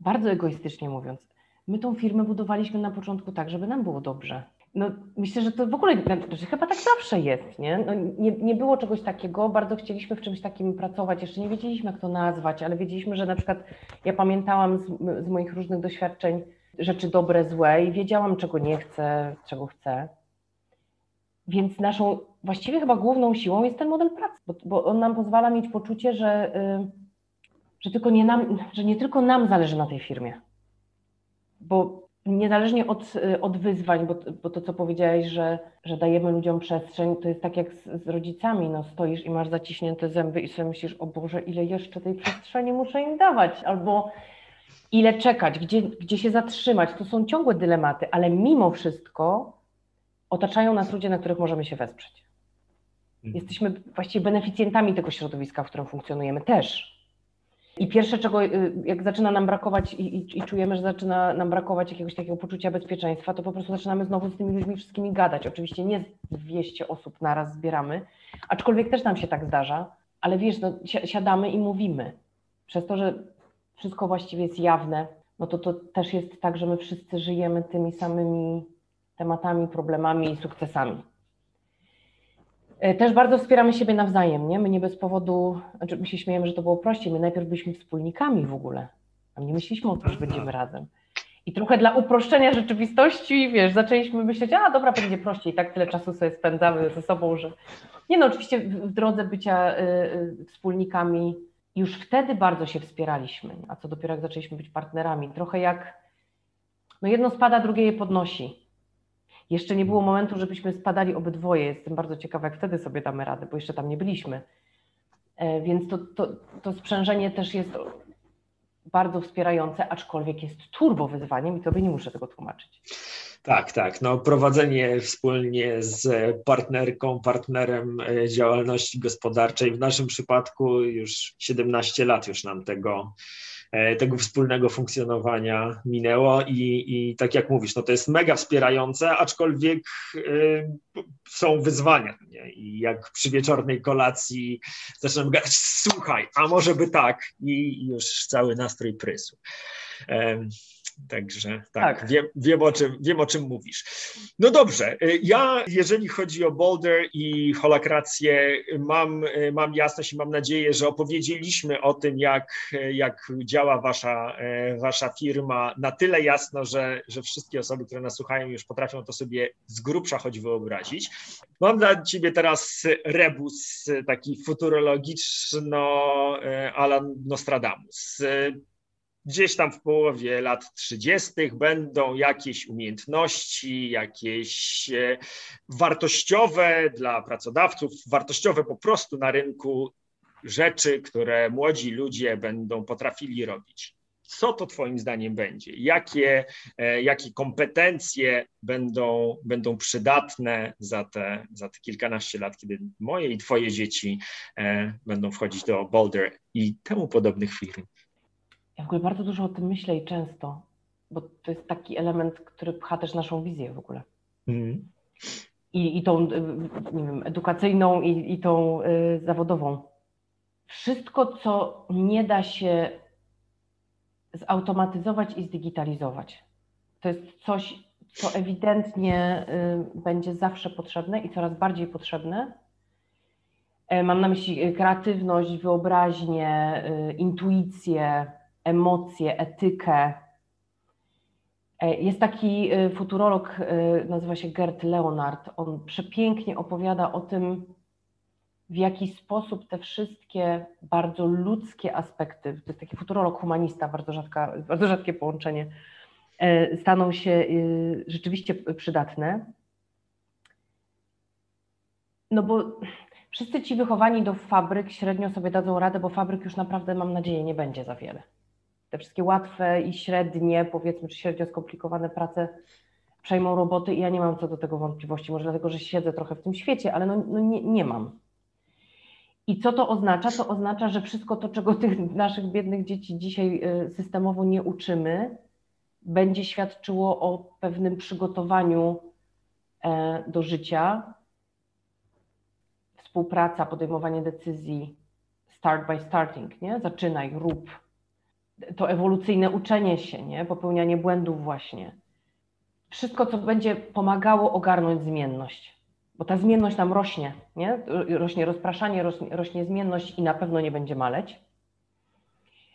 Speaker 2: bardzo egoistycznie mówiąc, my tą firmę budowaliśmy na początku tak, żeby nam było dobrze. No, myślę, że to w ogóle, że chyba tak zawsze jest, nie? No, nie? Nie było czegoś takiego, bardzo chcieliśmy w czymś takim pracować, jeszcze nie wiedzieliśmy, jak to nazwać, ale wiedzieliśmy, że na przykład ja pamiętałam z, z moich różnych doświadczeń rzeczy dobre, złe i wiedziałam, czego nie chcę, czego chcę. Więc naszą właściwie chyba główną siłą jest ten model pracy, bo, bo on nam pozwala mieć poczucie, że, y, że, tylko nie nam, że nie tylko nam zależy na tej firmie. Bo niezależnie od, y, od wyzwań, bo, bo to, co powiedziałeś, że, że dajemy ludziom przestrzeń, to jest tak jak z, z, rodzicami, no stoisz i masz zaciśnięte zęby i sobie myślisz, o Boże, ile jeszcze tej przestrzeni muszę im dawać, albo ile czekać, gdzie, gdzie się zatrzymać. To są ciągłe dylematy, ale mimo wszystko otaczają nas ludzie, na których możemy się wesprzeć. Mhm. Jesteśmy właściwie beneficjentami tego środowiska, w którym funkcjonujemy też. I pierwsze, czego y, jak zaczyna nam brakować i, i, i, czujemy, że zaczyna nam brakować jakiegoś takiego poczucia bezpieczeństwa, to po prostu zaczynamy znowu z tymi ludźmi wszystkimi gadać. Oczywiście nie 200 osób naraz zbieramy, aczkolwiek też nam się tak zdarza, ale wiesz, no, siadamy i mówimy. Przez to, że wszystko właściwie jest jawne, no to to też jest tak, że my wszyscy żyjemy tymi samymi tematami, problemami i sukcesami. E, też bardzo wspieramy siebie nawzajem, nie? My nie bez powodu, znaczy my się śmiejemy, że to było prościej, my najpierw byliśmy wspólnikami w ogóle, a nie myśleliśmy o tym, że będziemy razem. I trochę dla uproszczenia rzeczywistości, wiesz, zaczęliśmy myśleć, a dobra, będzie prościej, tak tyle czasu sobie spędzamy ze sobą, że... Nie no, oczywiście w drodze bycia y, y, wspólnikami już wtedy bardzo się wspieraliśmy, a co dopiero jak zaczęliśmy być partnerami. Trochę jak, no jedno spada, drugie je podnosi. Jeszcze nie było momentu, żebyśmy spadali obydwoje. Jestem bardzo ciekawa, jak wtedy sobie damy radę, bo jeszcze tam nie byliśmy. E, więc to, to, to sprzężenie też jest bardzo wspierające, aczkolwiek jest turbo wyzwaniem i tobie nie muszę tego tłumaczyć.
Speaker 1: Tak, tak. No, prowadzenie wspólnie z partnerką, partnerem e, działalności gospodarczej. W naszym przypadku już 17 lat już nam tego, tego wspólnego funkcjonowania minęło i, i tak jak mówisz, no to jest mega wspierające, aczkolwiek y, są wyzwania. Nie? I jak przy wieczornej kolacji zaczynam gadać, słuchaj, a może by tak i już cały nastrój prysł. Także tak, tak. Wiem, wiem, o czym, wiem o czym mówisz. No dobrze, y, ja jeżeli chodzi o Boulder i holakrację, mam, y, mam jasność i mam nadzieję, że opowiedzieliśmy o tym, jak, jak działa wasza, y, wasza firma na tyle jasno, że, że wszystkie osoby, które nas słuchają już potrafią to sobie z grubsza choć wyobrazić. Mam dla ciebie teraz rebus taki futurologiczno-Alan Nostradamus gdzieś tam w połowie lat 30. będą jakieś umiejętności, jakieś e, wartościowe dla pracodawców, wartościowe po prostu na rynku rzeczy, które młodzi ludzie będą potrafili robić. Co to Twoim zdaniem będzie? Jakie, e, jakie kompetencje będą, będą przydatne za te, za te kilkanaście lat, kiedy moje i Twoje dzieci e, będą wchodzić do Boulder i temu podobnych firm?
Speaker 2: Ja w ogóle bardzo dużo o tym myślę i często, bo to jest taki element, który pcha też naszą wizję w ogóle. Mm. I, I tą, y, nie wiem, edukacyjną i, i tą y, zawodową. Wszystko, co nie da się zautomatyzować i zdigitalizować, to jest coś, co ewidentnie y, będzie zawsze potrzebne i coraz bardziej potrzebne. E, mam na myśli kreatywność, wyobraźnię, intuicję, emocje, etykę. E, jest taki e, futurolog, e, nazywa się Gert Leonard. On przepięknie opowiada o tym, w jaki sposób te wszystkie bardzo ludzkie aspekty, to jest taki futurolog humanista, bardzo, rzadka, bardzo rzadkie połączenie, staną się rzeczywiście przydatne. No bo wszyscy ci wychowani do fabryk średnio sobie dadzą radę, bo fabryk już naprawdę, mam nadzieję, nie będzie za wiele te wszystkie łatwe i średnie, powiedzmy, czy średnio skomplikowane prace przejmą roboty i ja nie mam co do tego wątpliwości, może dlatego, że siedzę trochę w tym świecie, ale no, no nie, nie mam. I co to oznacza? To oznacza, że wszystko to, czego tych naszych biednych dzieci dzisiaj y, systemowo nie uczymy, będzie świadczyło o pewnym przygotowaniu e, do życia. Współpraca, podejmowanie decyzji, start by starting, nie? Zaczynaj, rób, to ewolucyjne uczenie się, nie? popełnianie błędów właśnie. Wszystko, co będzie pomagało ogarnąć zmienność, bo ta zmienność nam rośnie, nie? rośnie rozpraszanie, rośnie, rośnie zmienność i na pewno nie będzie maleć.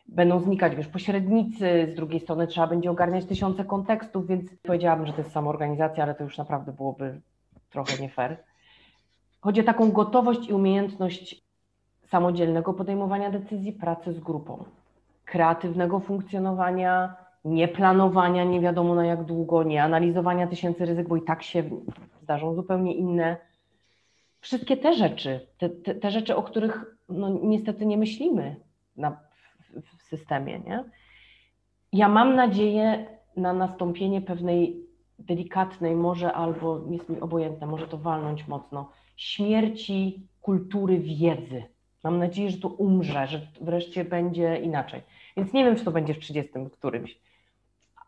Speaker 2: Będą znikać, wiesz, pośrednicy, z drugiej strony trzeba będzie ogarniać tysiące kontekstów, więc powiedziałabym, że to jest samoorganizacja, ale to już naprawdę byłoby trochę nie fair. Chodzi o taką gotowość i umiejętność samodzielnego podejmowania decyzji, pracy z grupą kreatywnego funkcjonowania, nie planowania nie wiadomo na jak długo, nie analizowania tysięcy ryzyk, bo i tak się zdarzą zupełnie inne. Wszystkie te rzeczy, te, te, te rzeczy, o których no, niestety nie myślimy na, w, w systemie. Nie? Ja mam nadzieję na nastąpienie pewnej delikatnej, może albo jest mi obojętne, może to walnąć mocno, śmierci kultury wiedzy. Mam nadzieję, że to umrze, że wreszcie będzie inaczej. Więc nie wiem, czy to będzie w 30 którymś.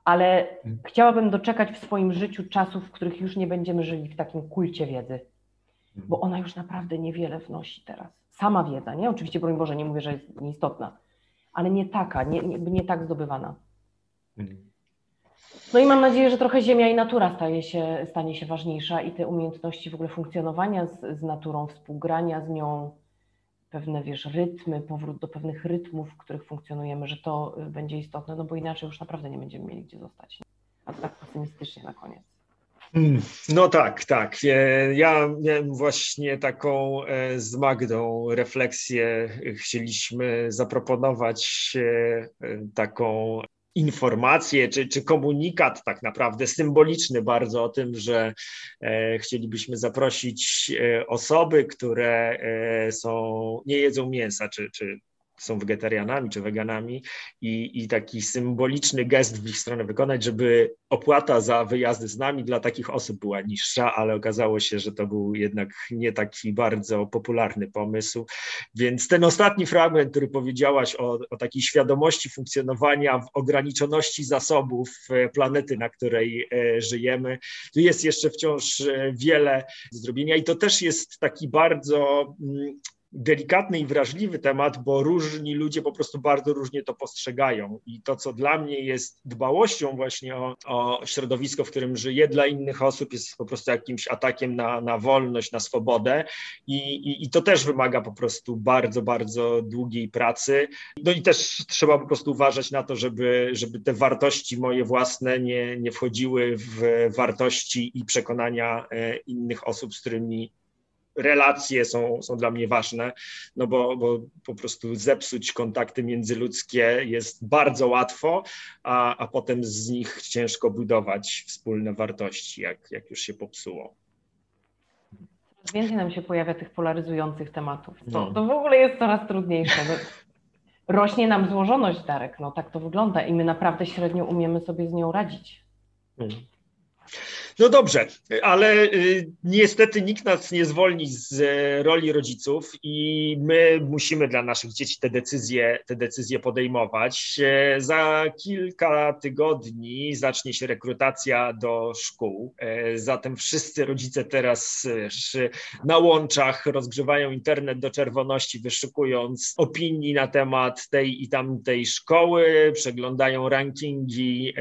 Speaker 2: Ale hmm. chciałabym doczekać w swoim życiu czasów, w których już nie będziemy żyli w takim kulcie wiedzy, hmm. bo ona już naprawdę niewiele wnosi teraz. Sama wiedza, nie? Oczywiście, broń Boże, nie mówię, że jest nieistotna, ale nie taka, nie, nie, nie tak zdobywana. Hmm. No i mam nadzieję, że trochę ziemia i natura staje się, stanie się ważniejsza i te umiejętności w ogóle funkcjonowania z, z naturą, współgrania z nią, pewne, wiesz, rytmy, powrót do pewnych rytmów, w których funkcjonujemy, że to y, będzie istotne, no bo inaczej już naprawdę nie będziemy mieli gdzie zostać. A to tak pesymistycznie na koniec.
Speaker 1: Hmm, no tak, tak. E, ja miałem właśnie taką e, z Magdą refleksję. Chcieliśmy zaproponować e, taką informację czy, czy komunikat tak naprawdę symboliczny bardzo o tym, że e, chcielibyśmy zaprosić e, osoby, które e, są, nie jedzą mięsa, czy, czy są wegetarianami czy weganami i, i taki symboliczny gest w ich stronę wykonać, żeby opłata za wyjazdy z nami dla takich osób była niższa, ale okazało się, że to był jednak nie taki bardzo popularny pomysł. Więc ten ostatni fragment, który powiedziałaś o, o takiej świadomości funkcjonowania w ograniczoności zasobów e, planety, na której e, żyjemy, tu jest jeszcze wciąż e, wiele do zrobienia i to też jest taki bardzo mm, delikatny i wrażliwy temat, bo różni ludzie po prostu bardzo różnie to postrzegają. I to, co dla mnie jest dbałością właśnie o, o środowisko, w którym żyję, dla innych osób jest po prostu jakimś atakiem na, na wolność, na swobodę. I, i, I to też wymaga po prostu bardzo, bardzo długiej pracy. No i też trzeba po prostu uważać na to, żeby, żeby te wartości moje własne nie, nie wchodziły w wartości i przekonania e, innych osób, z którymi relacje są, są dla mnie ważne, no bo, bo po prostu zepsuć kontakty międzyludzkie jest bardzo łatwo, a, a potem z nich ciężko budować wspólne wartości, jak, jak już się popsuło.
Speaker 2: Więcej nam się pojawia tych polaryzujących tematów. To, no. to w ogóle jest coraz trudniejsze. No, rośnie nam złożoność, Darek, no tak to wygląda i my naprawdę średnio umiemy sobie z nią radzić. Hmm.
Speaker 1: No dobrze, ale y, niestety nikt nas nie zwolni z e, roli rodziców i my musimy dla naszych dzieci te decyzje, te decyzje podejmować. E, za kilka tygodni zacznie się rekrutacja do szkół. E, zatem wszyscy rodzice teraz na łączach rozgrzewają internet do czerwoności, wyszukując opinii na temat tej i tamtej szkoły, przeglądają rankingi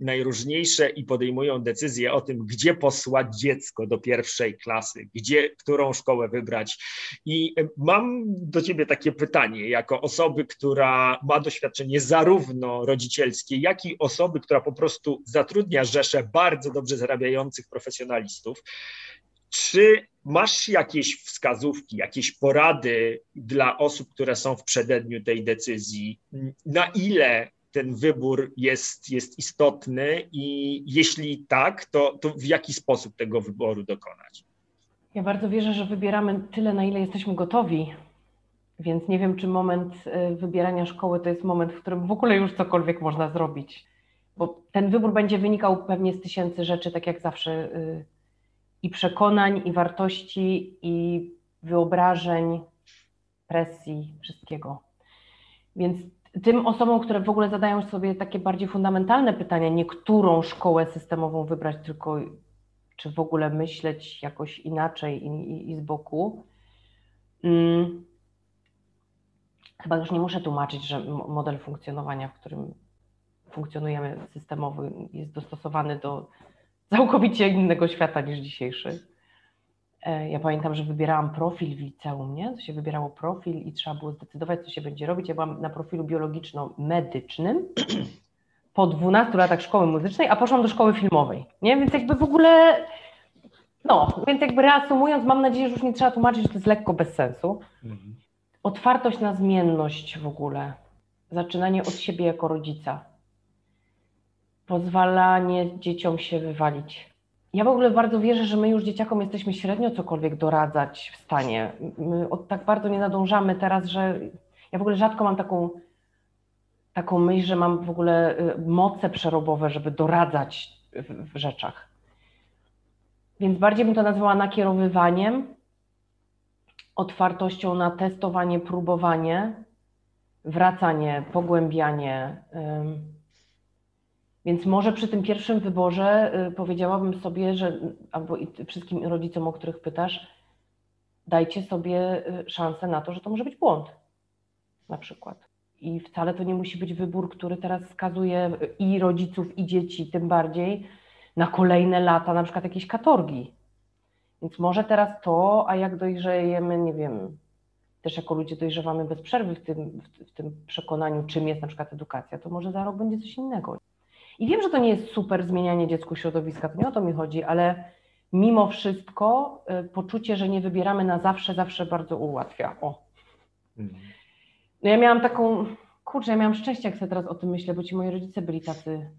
Speaker 1: najróżniejsze i podejmują decyzje o tym, tym, gdzie posłać dziecko do pierwszej klasy, gdzie, którą szkołę wybrać. I mam do ciebie takie pytanie, jako osoby, która ma doświadczenie zarówno rodzicielskie, jak i osoby, która po prostu zatrudnia rzesze bardzo dobrze zarabiających profesjonalistów. Czy masz jakieś wskazówki, jakieś porady dla osób, które są w przededniu tej decyzji? Na ile ten wybór jest, jest istotny i jeśli tak, to, to w jaki sposób tego wyboru dokonać?
Speaker 2: Ja bardzo wierzę, że wybieramy tyle, na ile jesteśmy gotowi. Więc nie wiem, czy moment y, wybierania szkoły to jest moment, w którym w ogóle już cokolwiek można zrobić. Bo ten wybór będzie wynikał pewnie z tysięcy rzeczy, tak jak zawsze, y, i przekonań, i wartości, i wyobrażeń, presji, wszystkiego. Więc tym osobom, które w ogóle zadają sobie takie bardziej fundamentalne pytania, nie którą szkołę systemową wybrać, tylko czy w ogóle myśleć jakoś inaczej i, i, i z boku. Hmm. Chyba już nie muszę tłumaczyć, że model funkcjonowania, w którym funkcjonujemy systemowy, jest dostosowany do całkowicie innego świata niż dzisiejszy. E, ja pamiętam, że wybierałam profil w liceum, nie? To się wybierało profil i trzeba było zdecydować, co się będzie robić. Ja byłam na profilu biologiczno-medycznym po 12 latach szkoły muzycznej, a poszłam do szkoły filmowej, nie? Więc jakby w ogóle, no, więc jakby reasumując, mam nadzieję, że już nie trzeba tłumaczyć, że to jest lekko bez sensu. Mhm. Otwartość na zmienność w ogóle, zaczynanie od siebie jako rodzica, pozwalanie dzieciom się wywalić ja w ogóle bardzo wierzę, że my już dzieciakom jesteśmy średnio cokolwiek doradzać w stanie. My od tak bardzo nie nadążamy teraz, że ja w ogóle rzadko mam taką, taką myśl, że mam w ogóle y, moce przerobowe, żeby doradzać w, w rzeczach. Więc bardziej bym to nazwała nakierowywaniem, otwartością na testowanie, próbowanie, wracanie, pogłębianie. Więc może przy tym pierwszym wyborze y, powiedziałabym sobie, że albo wszystkim rodzicom, o których pytasz, dajcie sobie y, szansę na to, że to może być błąd. Na przykład. I wcale to nie musi być wybór, który teraz skazuje i rodziców, i dzieci, tym bardziej na kolejne lata, na przykład jakiejś katorgi. Więc może teraz to, a jak dojrzejemy, nie wiem, też jako ludzie dojrzewamy bez przerwy w tym, w, w tym przekonaniu, czym jest na przykład edukacja, to może za rok będzie coś innego. I wiem, że to nie jest super zmienianie dziecku środowiska, to nie o to mi chodzi, ale mimo wszystko y, poczucie, że nie wybieramy na zawsze, zawsze bardzo ułatwia. O. No ja miałam taką, kurczę, ja miałam szczęście, jak sobie teraz o tym myślę, bo ci moi rodzice byli tacy.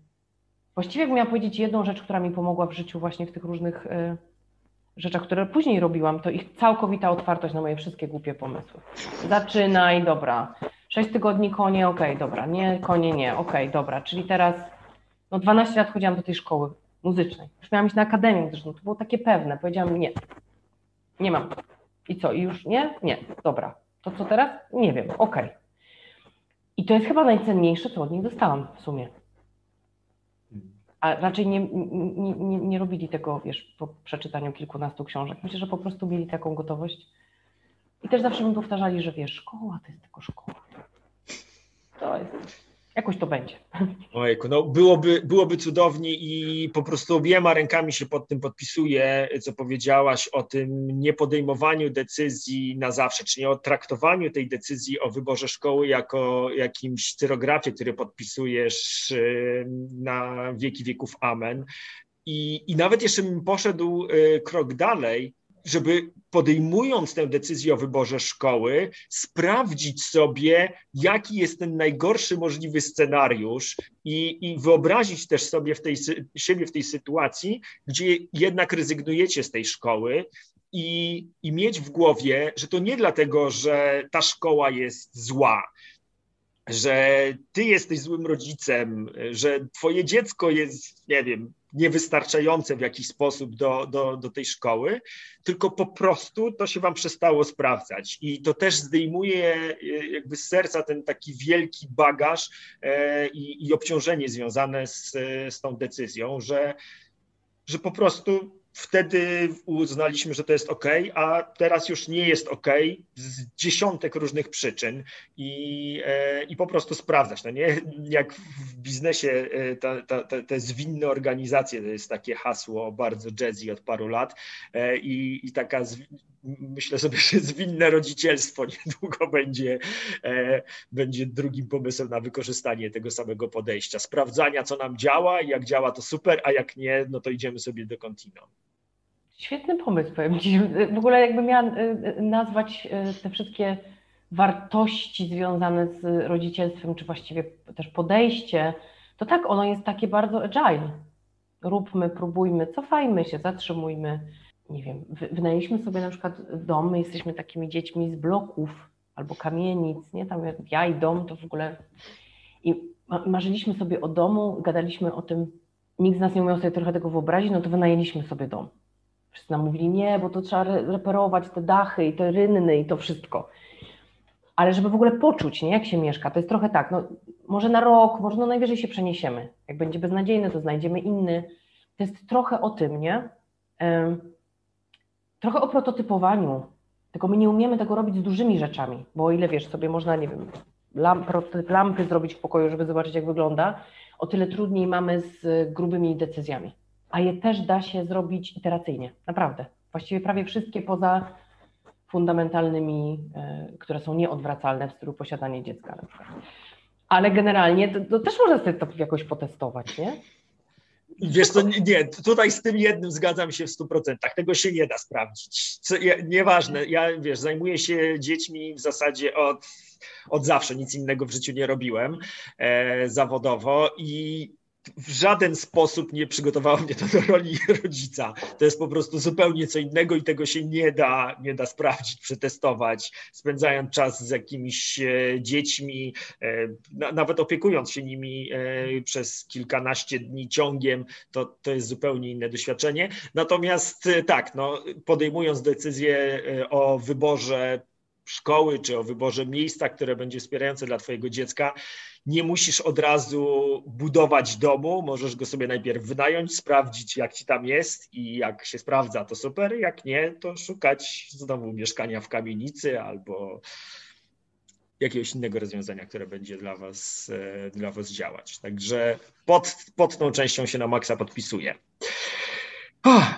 Speaker 2: Właściwie miałam powiedzieć jedną rzecz, która mi pomogła w życiu właśnie w tych różnych y, rzeczach, które później robiłam, to ich całkowita otwartość na moje wszystkie głupie pomysły. Zaczynaj, dobra, 6 tygodni konie, okej, okay, dobra, nie, konie nie, okej, okay, dobra, czyli teraz, no 12 lat chodziłam do tej szkoły muzycznej, już miałam iść na akademię zresztą, to było takie pewne, powiedziałam nie, nie mam. I co, i już nie? Nie, dobra, to co teraz? Nie wiem, okej. Okay. I to jest chyba najcenniejsze, co od nich dostałam w sumie. A raczej nie, nie, nie, nie robili tego, wiesz, po przeczytaniu kilkunastu książek. Myślę, że po prostu mieli taką gotowość. I też zawsze mi powtarzali, że wiesz, szkoła to jest tylko szkoła. To jest jakoś to będzie.
Speaker 1: Ojku, no byłoby, byłoby cudownie i po prostu obiema rękami się pod tym podpisuję, co powiedziałaś o tym niepodejmowaniu decyzji na zawsze, czyli o traktowaniu tej decyzji o wyborze szkoły jako jakimś cyrografie, który podpisujesz na wieki wieków amen. I, i nawet jeszcze bym poszedł y, krok dalej, żeby podejmując tę decyzję o wyborze szkoły, sprawdzić sobie, jaki jest ten najgorszy możliwy scenariusz i, i wyobrazić też sobie w tej, siebie w tej sytuacji, gdzie jednak rezygnujecie z tej szkoły, i, i, mieć w głowie, że to nie dlatego, że ta szkoła jest zła, że ty jesteś złym rodzicem, że twoje dziecko jest, nie wiem, niewystarczające w jakiś sposób do, do, do tej szkoły, tylko po prostu to się wam przestało sprawdzać. I to też zdejmuje e, jakby z serca ten taki wielki bagaż e, i, i obciążenie związane z, z tą decyzją, że, że po prostu wtedy uznaliśmy, że to jest ok, a teraz już nie jest ok z dziesiątek różnych przyczyn i, e, i po prostu sprawdzać. No nie? Jak w biznesie e, ta, ta, ta, te zwinne organizacje to jest takie hasło bardzo jazzy od paru lat e, i, i taka myślę sobie, że zwinne rodzicielstwo niedługo będzie, będzie drugim pomysłem na wykorzystanie tego samego podejścia. Sprawdzania, co nam działa, jak działa to super, a jak nie, no to idziemy sobie do Continuum.
Speaker 2: Świetny pomysł, powiem Ci. W ogóle jakby miała y, y, nazwać y, te wszystkie wartości związane z rodzicielstwem, czy właściwie też podejście, to tak, ono jest takie bardzo agile. Róbmy, próbujmy, cofajmy się, zatrzymujmy. Nie wiem, wynajęliśmy sobie na przykład dom, my jesteśmy takimi dziećmi z bloków albo kamienic, nie? Tam ja i dom to w ogóle... I marzyliśmy sobie o domu, gadaliśmy o tym, nikt z nas nie umiał sobie trochę tego wyobrazić, no to wynajęliśmy sobie dom. Wszyscy nam mówili, nie, bo to trzeba reperować te dachy i te rynny i to wszystko. Ale żeby w ogóle poczuć, nie, jak się mieszka, to jest trochę tak, no, może na rok, może no najwyżej się przeniesiemy. Jak będzie beznadziejny, to znajdziemy inny. To jest trochę o tym, nie? trochę o prototypowaniu. Tylko my nie umiemy tego robić z dużymi rzeczami, bo o ile wiesz, sobie można, nie wiem, lamp, lampy zrobić w pokoju, żeby zobaczyć, jak wygląda, o tyle trudniej mamy z grubymi decyzjami a je też da się zrobić iteracyjnie, naprawdę. Właściwie prawie wszystkie poza fundamentalnymi, e, które są nieodwracalne w stylu posiadanie dziecka na przykład. Ale generalnie to, to też można sobie to jakoś potestować, nie?
Speaker 1: Wiesz to nie, tutaj z tym jednym zgadzam się w 100%. Tego się nie da sprawdzić. Co, ja, nieważne, ja wiesz, zajmuję się dziećmi w zasadzie od, od zawsze, nic innego w życiu nie robiłem e, zawodowo i w żaden sposób nie przygotowało mnie to do roli rodzica. To jest po prostu zupełnie co innego i tego się nie da, nie da sprawdzić, przetestować, spędzając czas z jakimiś e, dziećmi, e, nawet opiekując się nimi e, przez kilkanaście dni ciągiem, to, to jest zupełnie inne doświadczenie. Natomiast tak, no, podejmując decyzję o wyborze szkoły czy o wyborze miejsca, które będzie wspierające dla Twojego dziecka, nie musisz od razu budować domu, możesz go sobie najpierw wynająć, sprawdzić jak ci tam jest i jak się sprawdza, to super, jak nie, to szukać znowu mieszkania w kamienicy albo jakiegoś innego rozwiązania, które będzie dla was, e, dla was działać. Także pod, pod tą częścią się na maksa podpisuję.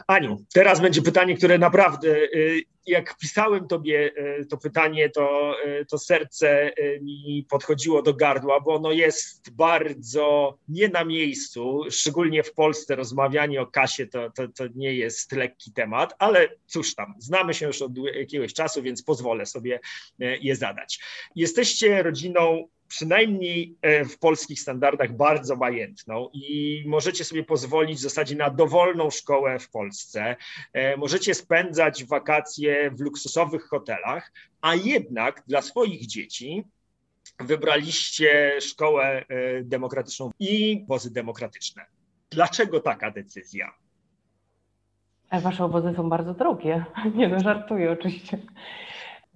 Speaker 1: Aniu, teraz będzie pytanie, które naprawdę, y, jak pisałem tobie y, to pytanie, to, y, to serce mi podchodziło do gardła, bo ono jest bardzo nie na miejscu, szczególnie w Polsce rozmawianie o kasie to, to, to nie jest lekki temat, ale cóż tam, znamy się już od jakiegoś czasu, więc pozwolę sobie je zadać. Jesteście rodziną przynajmniej e, w polskich standardach bardzo majętną i możecie sobie pozwolić w zasadzie na dowolną szkołę w Polsce. E, możecie spędzać wakacje w luksusowych hotelach, a jednak dla swoich dzieci wybraliście szkołę demokratyczną i wozy demokratyczne. Dlaczego taka decyzja?
Speaker 2: Wasze obozy są bardzo drogie. Nie no, żartuję oczywiście.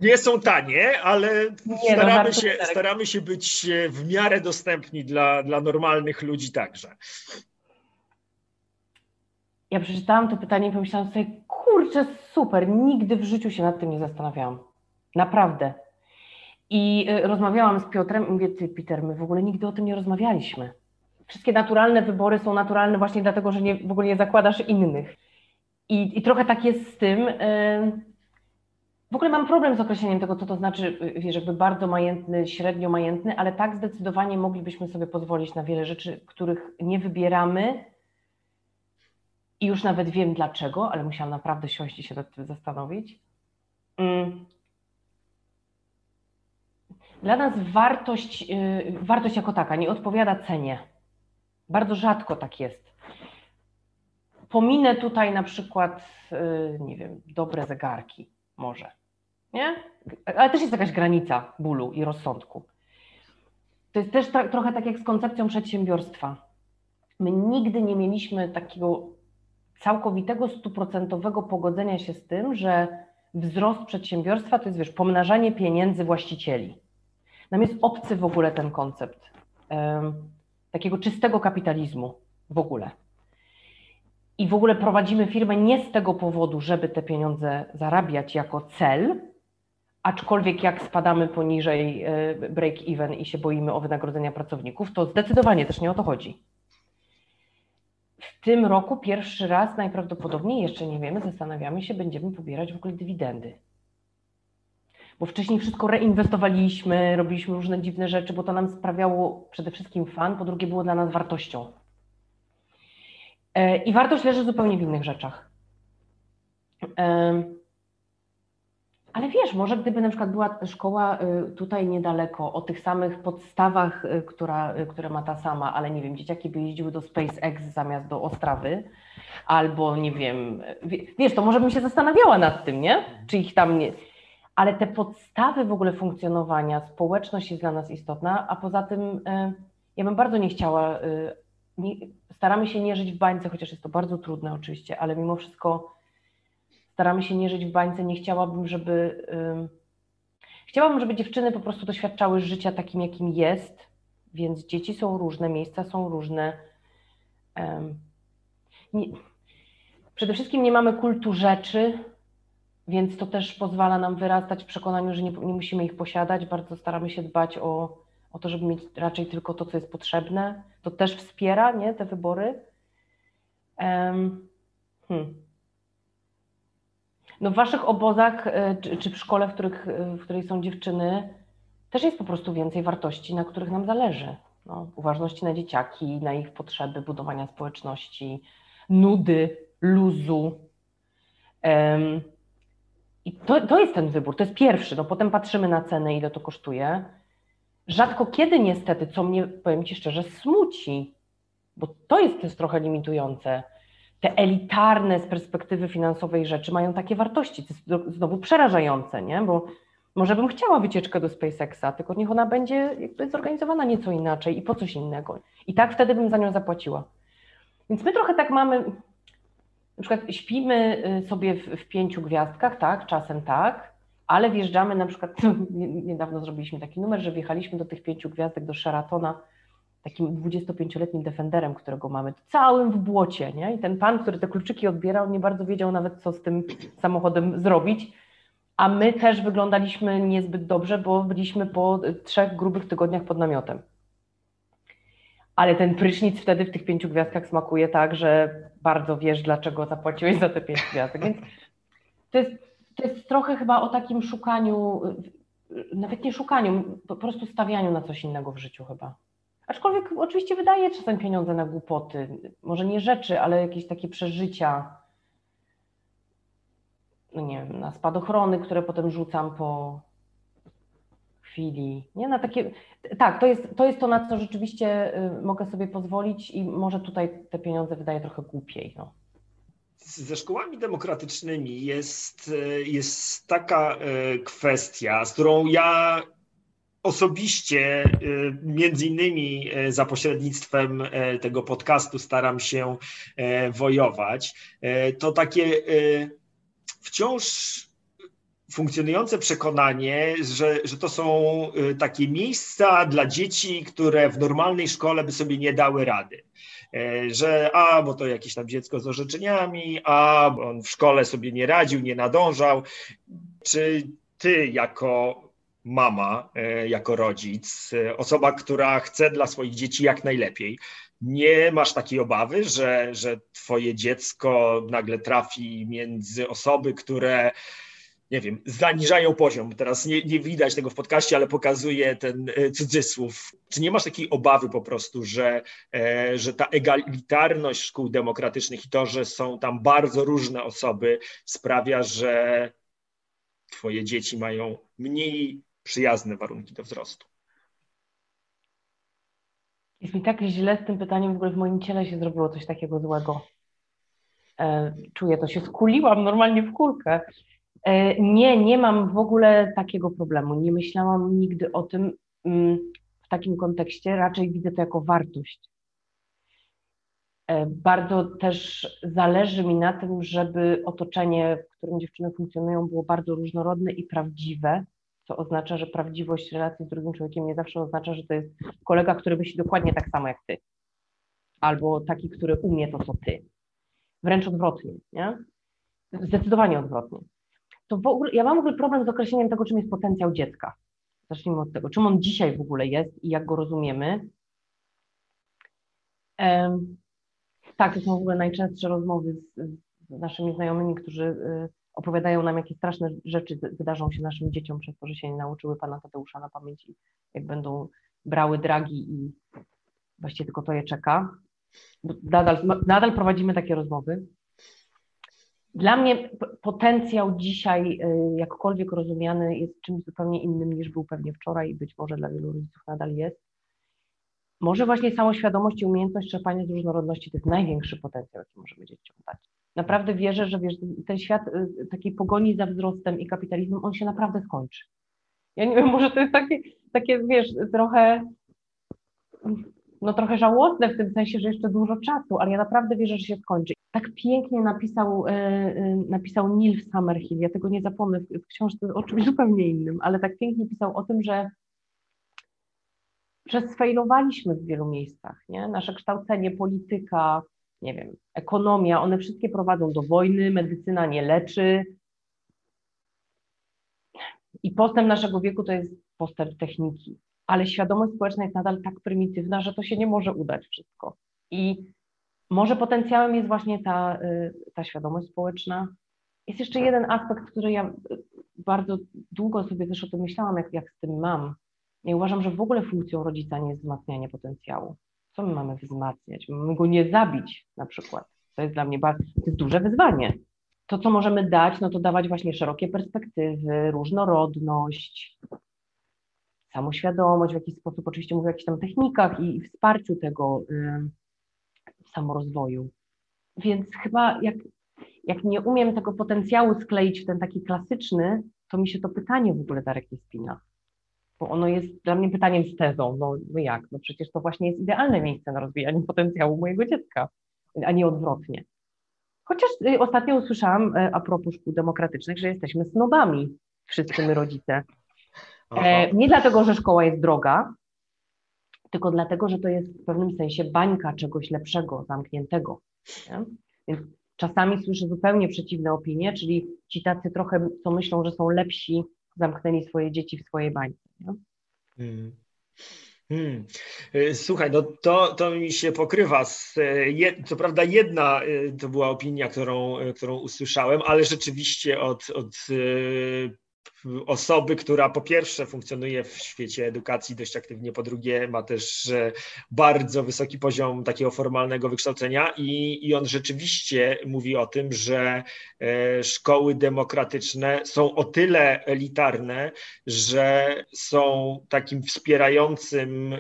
Speaker 1: Nie są tanie, ale Nie, no, staramy, no, się, staramy się być w miarę dostępni dla, dla normalnych ludzi także.
Speaker 2: Ja przeczytałam to pytanie i pomyślałam sobie, kurczę, super, nigdy w życiu się nad tym nie zastanawiałam. Naprawdę. I y, rozmawiałam z Piotrem i mówię, ty Peter, my w ogóle nigdy o tym nie rozmawialiśmy. Wszystkie naturalne wybory są naturalne właśnie dlatego, że nie, w ogóle nie zakładasz innych. I, I trochę tak jest z tym. W ogóle mam problem z określeniem tego, co to znaczy, wiesz, jakby bardzo majętny, średnio majętny, ale tak zdecydowanie moglibyśmy sobie pozwolić na wiele rzeczy, których nie wybieramy. I już nawet wiem dlaczego, ale musiałam naprawdę siąść i się nad tym zastanowić. Mm. Dla nas wartość, y, wartość jako taka nie odpowiada cenie. Bardzo rzadko tak jest. Pominę tutaj na przykład, y, nie wiem, dobre zegarki, może, nie? Ale też jest jakaś granica bólu i rozsądku. To jest też tak, trochę tak jak z koncepcją przedsiębiorstwa. My nigdy nie mieliśmy takiego całkowitego, stuprocentowego pogodzenia się z tym, że wzrost przedsiębiorstwa to jest, wiesz, pomnażanie pieniędzy właścicieli. Nam jest obcy w ogóle ten koncept um, takiego czystego kapitalizmu w ogóle i w ogóle prowadzimy firmę nie z tego powodu, żeby te pieniądze zarabiać jako cel, aczkolwiek jak spadamy poniżej e, break-even i się boimy o wynagrodzenia pracowników, to zdecydowanie też nie o to chodzi. W tym roku pierwszy raz najprawdopodobniej, jeszcze nie wiemy, zastanawiamy się, będziemy pobierać w ogóle dywidendy. Bo wcześniej wszystko reinwestowaliśmy, robiliśmy różne dziwne rzeczy, bo to nam sprawiało przede wszystkim fan, po drugie było dla nas wartością. E, I wartość leży zupełnie w innych rzeczach. Ale wiesz, może gdyby na przykład była szkoła y, tutaj niedaleko, o tych samych podstawach, y, która, y, które ma ta sama, ale nie wiem, dzieciaki by jeździły do SpaceX zamiast do Ostrawy, albo nie wiem, wiesz, to może bym się zastanawiała nad tym, nie? Czy ich tam nie. Ale te podstawy w ogóle funkcjonowania, społeczność jest dla nas istotna, a poza tym ja bym bardzo nie chciała staramy się nie żyć w bańce, chociaż jest to bardzo trudne oczywiście, ale mimo wszystko staramy się nie żyć w bańce. Nie chciałabym, żeby. chciałabym, żeby dziewczyny po prostu doświadczały życia takim, jakim jest, więc dzieci są różne, miejsca są różne. przede wszystkim nie mamy kultu rzeczy, więc to też pozwala nam wyrastać w przekonaniu, że nie, nie musimy ich posiadać. Bardzo staramy się dbać o o to, żeby mieć raczej tylko to, co jest potrzebne. To też wspiera nie, te wybory. Um, hmm. No w waszych obozach e, czy, czy, w szkole, w, których, e, w której są dziewczyny, też jest po prostu więcej wartości, na których nam zależy. No, uważności na dzieciaki, na ich potrzeby, budowania społeczności, nudy, luzu. Um, I to, to jest ten wybór, to jest pierwszy. No, potem patrzymy na cenę, ile to kosztuje rzadko kiedy niestety, co mnie, powiem Ci szczerze, smuci, bo to jest też trochę limitujące. Te elitarne z perspektywy finansowej rzeczy mają takie wartości. To jest znowu przerażające, nie? Bo może bym chciała wycieczkę do SpaceXa, tylko niech ona będzie jakby zorganizowana nieco inaczej i po coś innego. I tak wtedy bym za nią zapłaciła. Więc my trochę tak mamy, na przykład śpimy y, sobie w, w pięciu gwiazdkach, tak, czasem tak, ale wjeżdżamy na przykład, niedawno zrobiliśmy taki numer, że wjechaliśmy do tych pięciu gwiazdek do Sheratona takim 25-letnim Defenderem, którego mamy całym w błocie, nie? I ten pan, który te kluczyki odbierał, nie bardzo wiedział nawet, co z tym samochodem zrobić, a my też wyglądaliśmy niezbyt dobrze, bo byliśmy po trzech grubych tygodniach pod namiotem. Ale ten prysznic wtedy w tych pięciu gwiazdkach smakuje tak, że bardzo wiesz, dlaczego zapłaciłeś za te pięć gwiazdek. Więc to jest to jest trochę chyba o takim szukaniu, nawet nie szukaniu, po prostu stawianiu na coś innego w życiu chyba. Aczkolwiek oczywiście wydaje czasem pieniądze na głupoty, może nie rzeczy, ale jakieś takie przeżycia, no nie wiem, na spadochrony, które potem rzucam po chwili, nie, na takie, tak, to jest, to jest to, na co rzeczywiście y, mogę sobie pozwolić i może tutaj te pieniądze wydaje trochę głupiej, no.
Speaker 1: Ze szkołami demokratycznymi jest, jest taka e, kwestia, z którą ja osobiście, między innymi za pośrednictwem tego podcastu, staram się wojować, to takie wciąż funkcjonujące przekonanie, że, że to są y, takie miejsca dla dzieci, które w normalnej szkole by sobie nie dały rady. Że a, bo to jakieś tam dziecko z orzeczeniami, a, bo on w szkole sobie nie radził, nie nadążał. Czy ty jako mama, e, jako rodzic, e, osoba, która chce dla swoich dzieci jak najlepiej, nie masz takiej obawy, że, że twoje dziecko nagle trafi między osoby, które nie wiem, zaniżają poziom. Teraz nie, nie widać tego w podcaście, ale pokazuje ten e, cudzysłów. Czy nie masz takiej obawy po prostu, że, że ta egalitarność szkół demokratycznych i to, że są tam bardzo różne osoby, sprawia, że twoje dzieci mają mniej przyjazne warunki do wzrostu?
Speaker 2: Jest mi tak źle z tym pytaniem, w ogóle w moim ciele się zrobiło coś takiego złego. E, czuję to, się skuliłam normalnie w kulkę. E, nie, nie mam w ogóle takiego problemu. Nie myślałam nigdy o tym mm, w takim kontekście, raczej widzę to jako wartość. E, bardzo też zależy mi na tym, żeby otoczenie, w którym dziewczyny funkcjonują, było bardzo różnorodne i prawdziwe, co oznacza, że prawdziwość relacji z drugim człowiekiem nie zawsze oznacza, że to jest kolega, który myśli dokładnie tak samo jak ty, albo taki, który umie to, co ty. Wręcz odwrotnie, nie? Zdecydowanie odwrotnie to w ogóle, ja mam w ogóle problem z określeniem tego, czym jest potencjał dziecka. Zacznijmy od tego, czym on dzisiaj w ogóle jest i jak go rozumiemy. tak, to są w ogóle najczęstsze rozmowy z, z naszymi znajomymi, którzy y, opowiadają nam, jakie straszne rzeczy wydarzą się naszym dzieciom przez to, że się nie nauczyły Pana Tadeusza na pamięci, jak będą brały dragi i właściwie tylko to je czeka. Nadal, nadal prowadzimy takie rozmowy. Dla mnie potencjał dzisiaj, y, jakkolwiek rozumiany, jest czymś zupełnie innym niż był pewnie wczoraj i być może dla wielu rodziców nadal jest. Może właśnie samoświadomość i umiejętność czerpania z różnorodności to jest największy potencjał, jaki możemy dzieciom dać. Naprawdę wierzę, że wiesz, ten świat y, takiej pogoni za wzrostem i kapitalizmem, on się naprawdę skończy. Ja nie wiem, może to jest takie, takie wiesz, trochę no trochę żałosne w tym sensie, że jeszcze dużo czasu, ale ja naprawdę wierzę, że się skończy. Tak pięknie napisał, e, e, napisał Neil Summerhill, ja tego nie zapomnę w książce o czymś zupełnie innym, ale tak pięknie pisał o tym, że że w wielu miejscach, nie? Nasze kształcenie, polityka, nie wiem, ekonomia, one wszystkie prowadzą do wojny, medycyna nie leczy. I postęp naszego wieku to jest postęp techniki ale świadomość społeczna jest nadal tak prymitywna, że to się nie może udać wszystko. I może potencjałem jest właśnie ta, y, ta świadomość społeczna. Jest jeszcze jeden aspekt, który ja bardzo długo sobie też o tym myślałam, jak, jak z tym mam. Ja uważam, że w ogóle funkcją rodzica nie jest wzmacnianie potencjału. Co my mamy wzmacniać? Mamy go nie zabić na przykład. To jest dla mnie bardzo, to jest duże wyzwanie. To, co możemy dać, no to dawać właśnie szerokie perspektywy, różnorodność, samoświadomość, w jakiś sposób oczywiście mówię o jakichś tam technikach i, i wsparciu tego y, samorozwoju. Więc chyba jak, jak nie umiem tego potencjału skleić w ten taki klasyczny, to mi się to pytanie w ogóle Darek nie spina. Bo ono jest dla mnie pytaniem z tezą. No, no jak? No przecież to właśnie jest idealne miejsce na rozwijanie potencjału mojego dziecka, a nie odwrotnie. Chociaż y, ostatnio usłyszałam y, a propos szkół demokratycznych, że jesteśmy snobami, wszyscy my rodzice. E, nie dlatego, że szkoła jest droga, tylko dlatego, że to jest w pewnym sensie bańka czegoś lepszego, zamkniętego. Nie? Więc czasami słyszę zupełnie przeciwne opinie, czyli ci tacy trochę, co myślą, że są lepsi, zamknęli swoje dzieci w swojej bańce. Hmm.
Speaker 1: Hmm. E, słuchaj, no to, to mi się pokrywa. Z, e, co prawda jedna to była opinia, którą, którą usłyszałem, ale rzeczywiście od, od osoby, która po pierwsze funkcjonuje w świecie edukacji dość aktywnie, po drugie ma też bardzo wysoki poziom takiego formalnego wykształcenia i, i on rzeczywiście mówi o tym, że e, szkoły demokratyczne są o tyle elitarne, że są takim wspierającym e,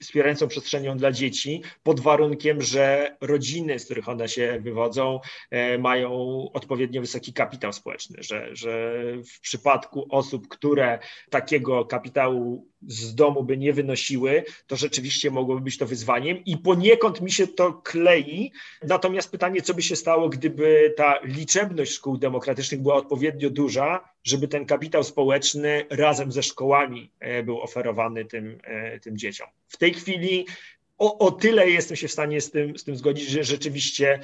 Speaker 1: wspierającą przestrzenią dla dzieci, pod warunkiem, że rodziny, z których one się wywodzą, e, mają odpowiednio wysoki kapitał społeczny, że, że w przypadku osób, które takiego kapitału z domu by nie wynosiły, to rzeczywiście mogłoby być to wyzwaniem i poniekąd mi się to klei. Natomiast pytanie, co by się stało, gdyby ta liczebność szkół demokratycznych była odpowiednio duża, żeby ten kapitał społeczny razem ze szkołami e, był oferowany tym, e, tym dzieciom. W tej chwili o, o tyle jestem się w stanie z tym, z tym zgodzić, że rzeczywiście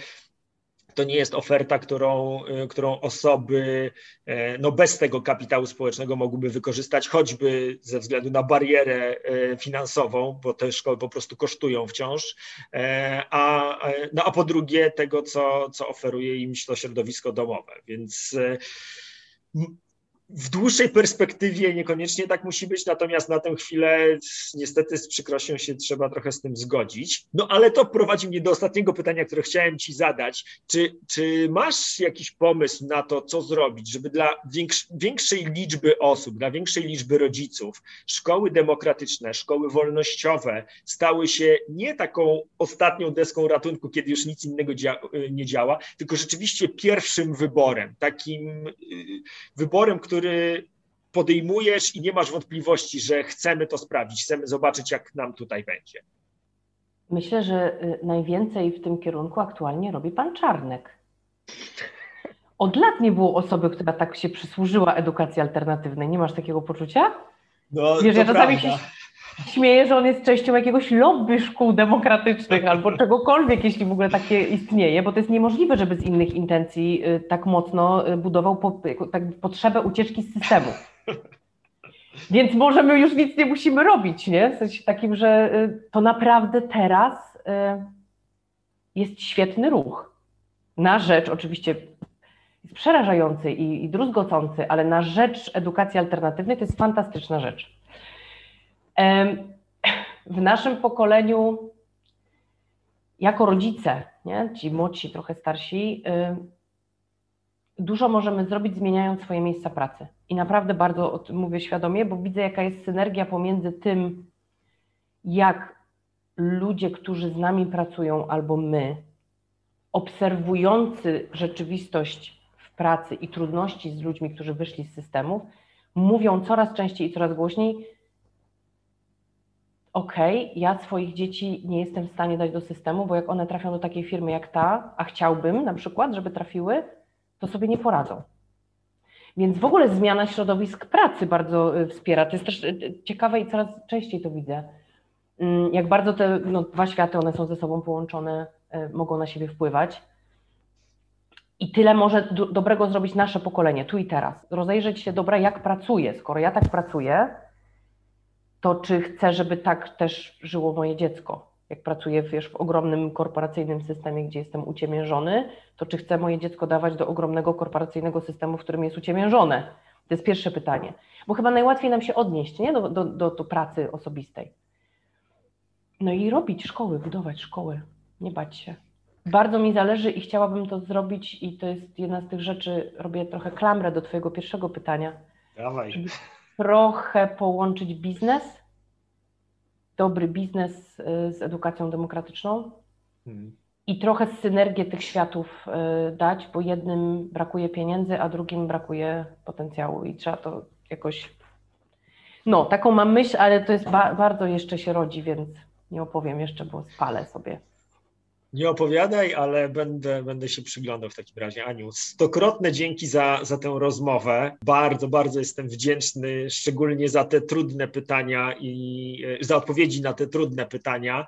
Speaker 1: to nie jest oferta, którą, y, którą osoby e, no bez tego kapitału społecznego mogłyby wykorzystać, choćby ze względu na barierę e, finansową, bo te szkoły po prostu kosztują wciąż, e, a, no a po drugie tego, co, co oferuje im to środowisko domowe. Więc w dłuższej perspektywie niekoniecznie tak musi być, natomiast na tę chwilę niestety z przykrością się trzeba trochę z tym zgodzić. No ale to prowadzi mnie do ostatniego pytania, które chciałem Ci zadać. Czy, czy masz jakiś pomysł na to, co zrobić, żeby dla większej liczby osób, dla większej liczby rodziców szkoły demokratyczne, szkoły wolnościowe stały się nie taką ostatnią deską ratunku, kiedy już nic innego nie działa, tylko rzeczywiście pierwszym wyborem, takim y, wyborem, który który podejmujesz i nie masz wątpliwości, że chcemy to sprawdzić, chcemy zobaczyć, jak nam tutaj będzie?
Speaker 2: Myślę, że y, najwięcej w tym kierunku aktualnie robi pan Czarnek. Od lat nie było osoby, która tak się przysłużyła edukacji alternatywnej. Nie masz takiego poczucia?
Speaker 1: No, Wiesz, ja czasami
Speaker 2: się śmieję, że on jest częścią jakiegoś lobby szkół demokratycznych albo czegokolwiek, jeśli w ogóle takie istnieje, bo to jest niemożliwe, żeby z innych intencji y, tak mocno y, budował po, tak, potrzebę ucieczki z systemu. Więc może my już nic nie musimy robić, nie? W sensie takim, że y, to naprawdę teraz jest świetny ruch. Na rzecz, oczywiście jest przerażający i, i druzgocący, ale na rzecz edukacji alternatywnej to jest fantastyczna rzecz. W naszym pokoleniu, jako rodzice, nie? ci młodsi, trochę starsi, dużo możemy zrobić, zmieniając swoje miejsca pracy. I naprawdę bardzo o tym mówię świadomie, bo widzę, jaka jest synergia pomiędzy tym, jak ludzie, którzy z nami pracują, albo my, obserwujący rzeczywistość w pracy i trudności z ludźmi, którzy wyszli z systemów, mówią coraz częściej i coraz głośniej, okej, okay, ja swoich dzieci nie jestem w stanie dać do systemu, bo jak one trafią do takiej firmy jak ta, a chciałbym na przykład, żeby trafiły, to sobie nie poradzą. Więc w ogóle zmiana środowisk pracy bardzo y, wspiera. To jest też y, ciekawe i coraz częściej to widzę. Mm, jak bardzo te no, dwa światy, one są ze sobą połączone, y, mogą na siebie wpływać. I tyle może do, dobrego zrobić nasze pokolenie, tu i teraz. Rozejrzeć się, dobra, jak pracuję. Skoro ja tak pracuję, to czy chcę, żeby tak też żyło moje dziecko. Jak pracuję wiesz, w ogromnym korporacyjnym systemie, gdzie jestem uciemiężony, to czy chcę moje dziecko dawać do ogromnego korporacyjnego systemu, w którym jest uciemiężone? To jest pierwsze pytanie. Bo chyba najłatwiej nam się odnieść nie? Do, do, do, do pracy osobistej. No i robić szkoły, budować szkoły, nie bać się. Bardzo mi zależy i chciałabym to zrobić, i to jest jedna z tych rzeczy, robię trochę klamrę do Twojego pierwszego pytania.
Speaker 1: Dawaj.
Speaker 2: Żeby trochę połączyć biznes, dobry biznes y, z edukacją demokratyczną hmm. i trochę synergię tych światów y, dać, bo jednym brakuje pieniędzy, a drugim brakuje potencjału i trzeba to jakoś. No, taką mam myśl, ale to jest ba bardzo jeszcze się rodzi, więc nie opowiem jeszcze, bo spalę sobie.
Speaker 1: Nie opowiadaj, ale będę, będę się przyglądał w takim razie. Aniu, stokrotne dzięki za, za tę rozmowę. Bardzo, bardzo jestem wdzięczny, szczególnie za te trudne pytania i za odpowiedzi na te trudne pytania.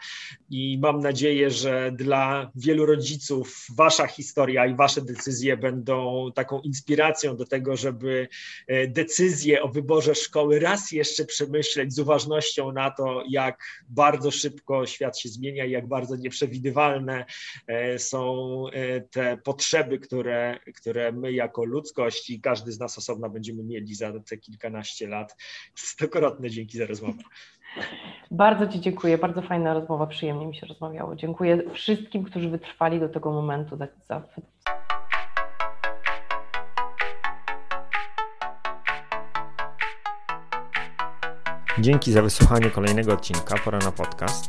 Speaker 1: I mam nadzieję, że dla wielu rodziców Wasza historia i Wasze decyzje będą taką inspiracją do tego, żeby e, decyzje o wyborze szkoły raz jeszcze przemyśleć z uważnością na to, jak bardzo szybko świat się zmienia i jak bardzo nieprzewidywalne E, są e, te potrzeby, które, które my jako ludzkość i każdy z nas osobno będziemy mieli za te kilkanaście lat. Stokrotne dzięki za rozmowę.
Speaker 2: Bardzo Ci dziękuję, bardzo fajna rozmowa, przyjemnie mi się rozmawiało. Dziękuję wszystkim, którzy wytrwali do tego momentu za, za
Speaker 1: Dzięki za wysłuchanie kolejnego odcinka Pora na podcast.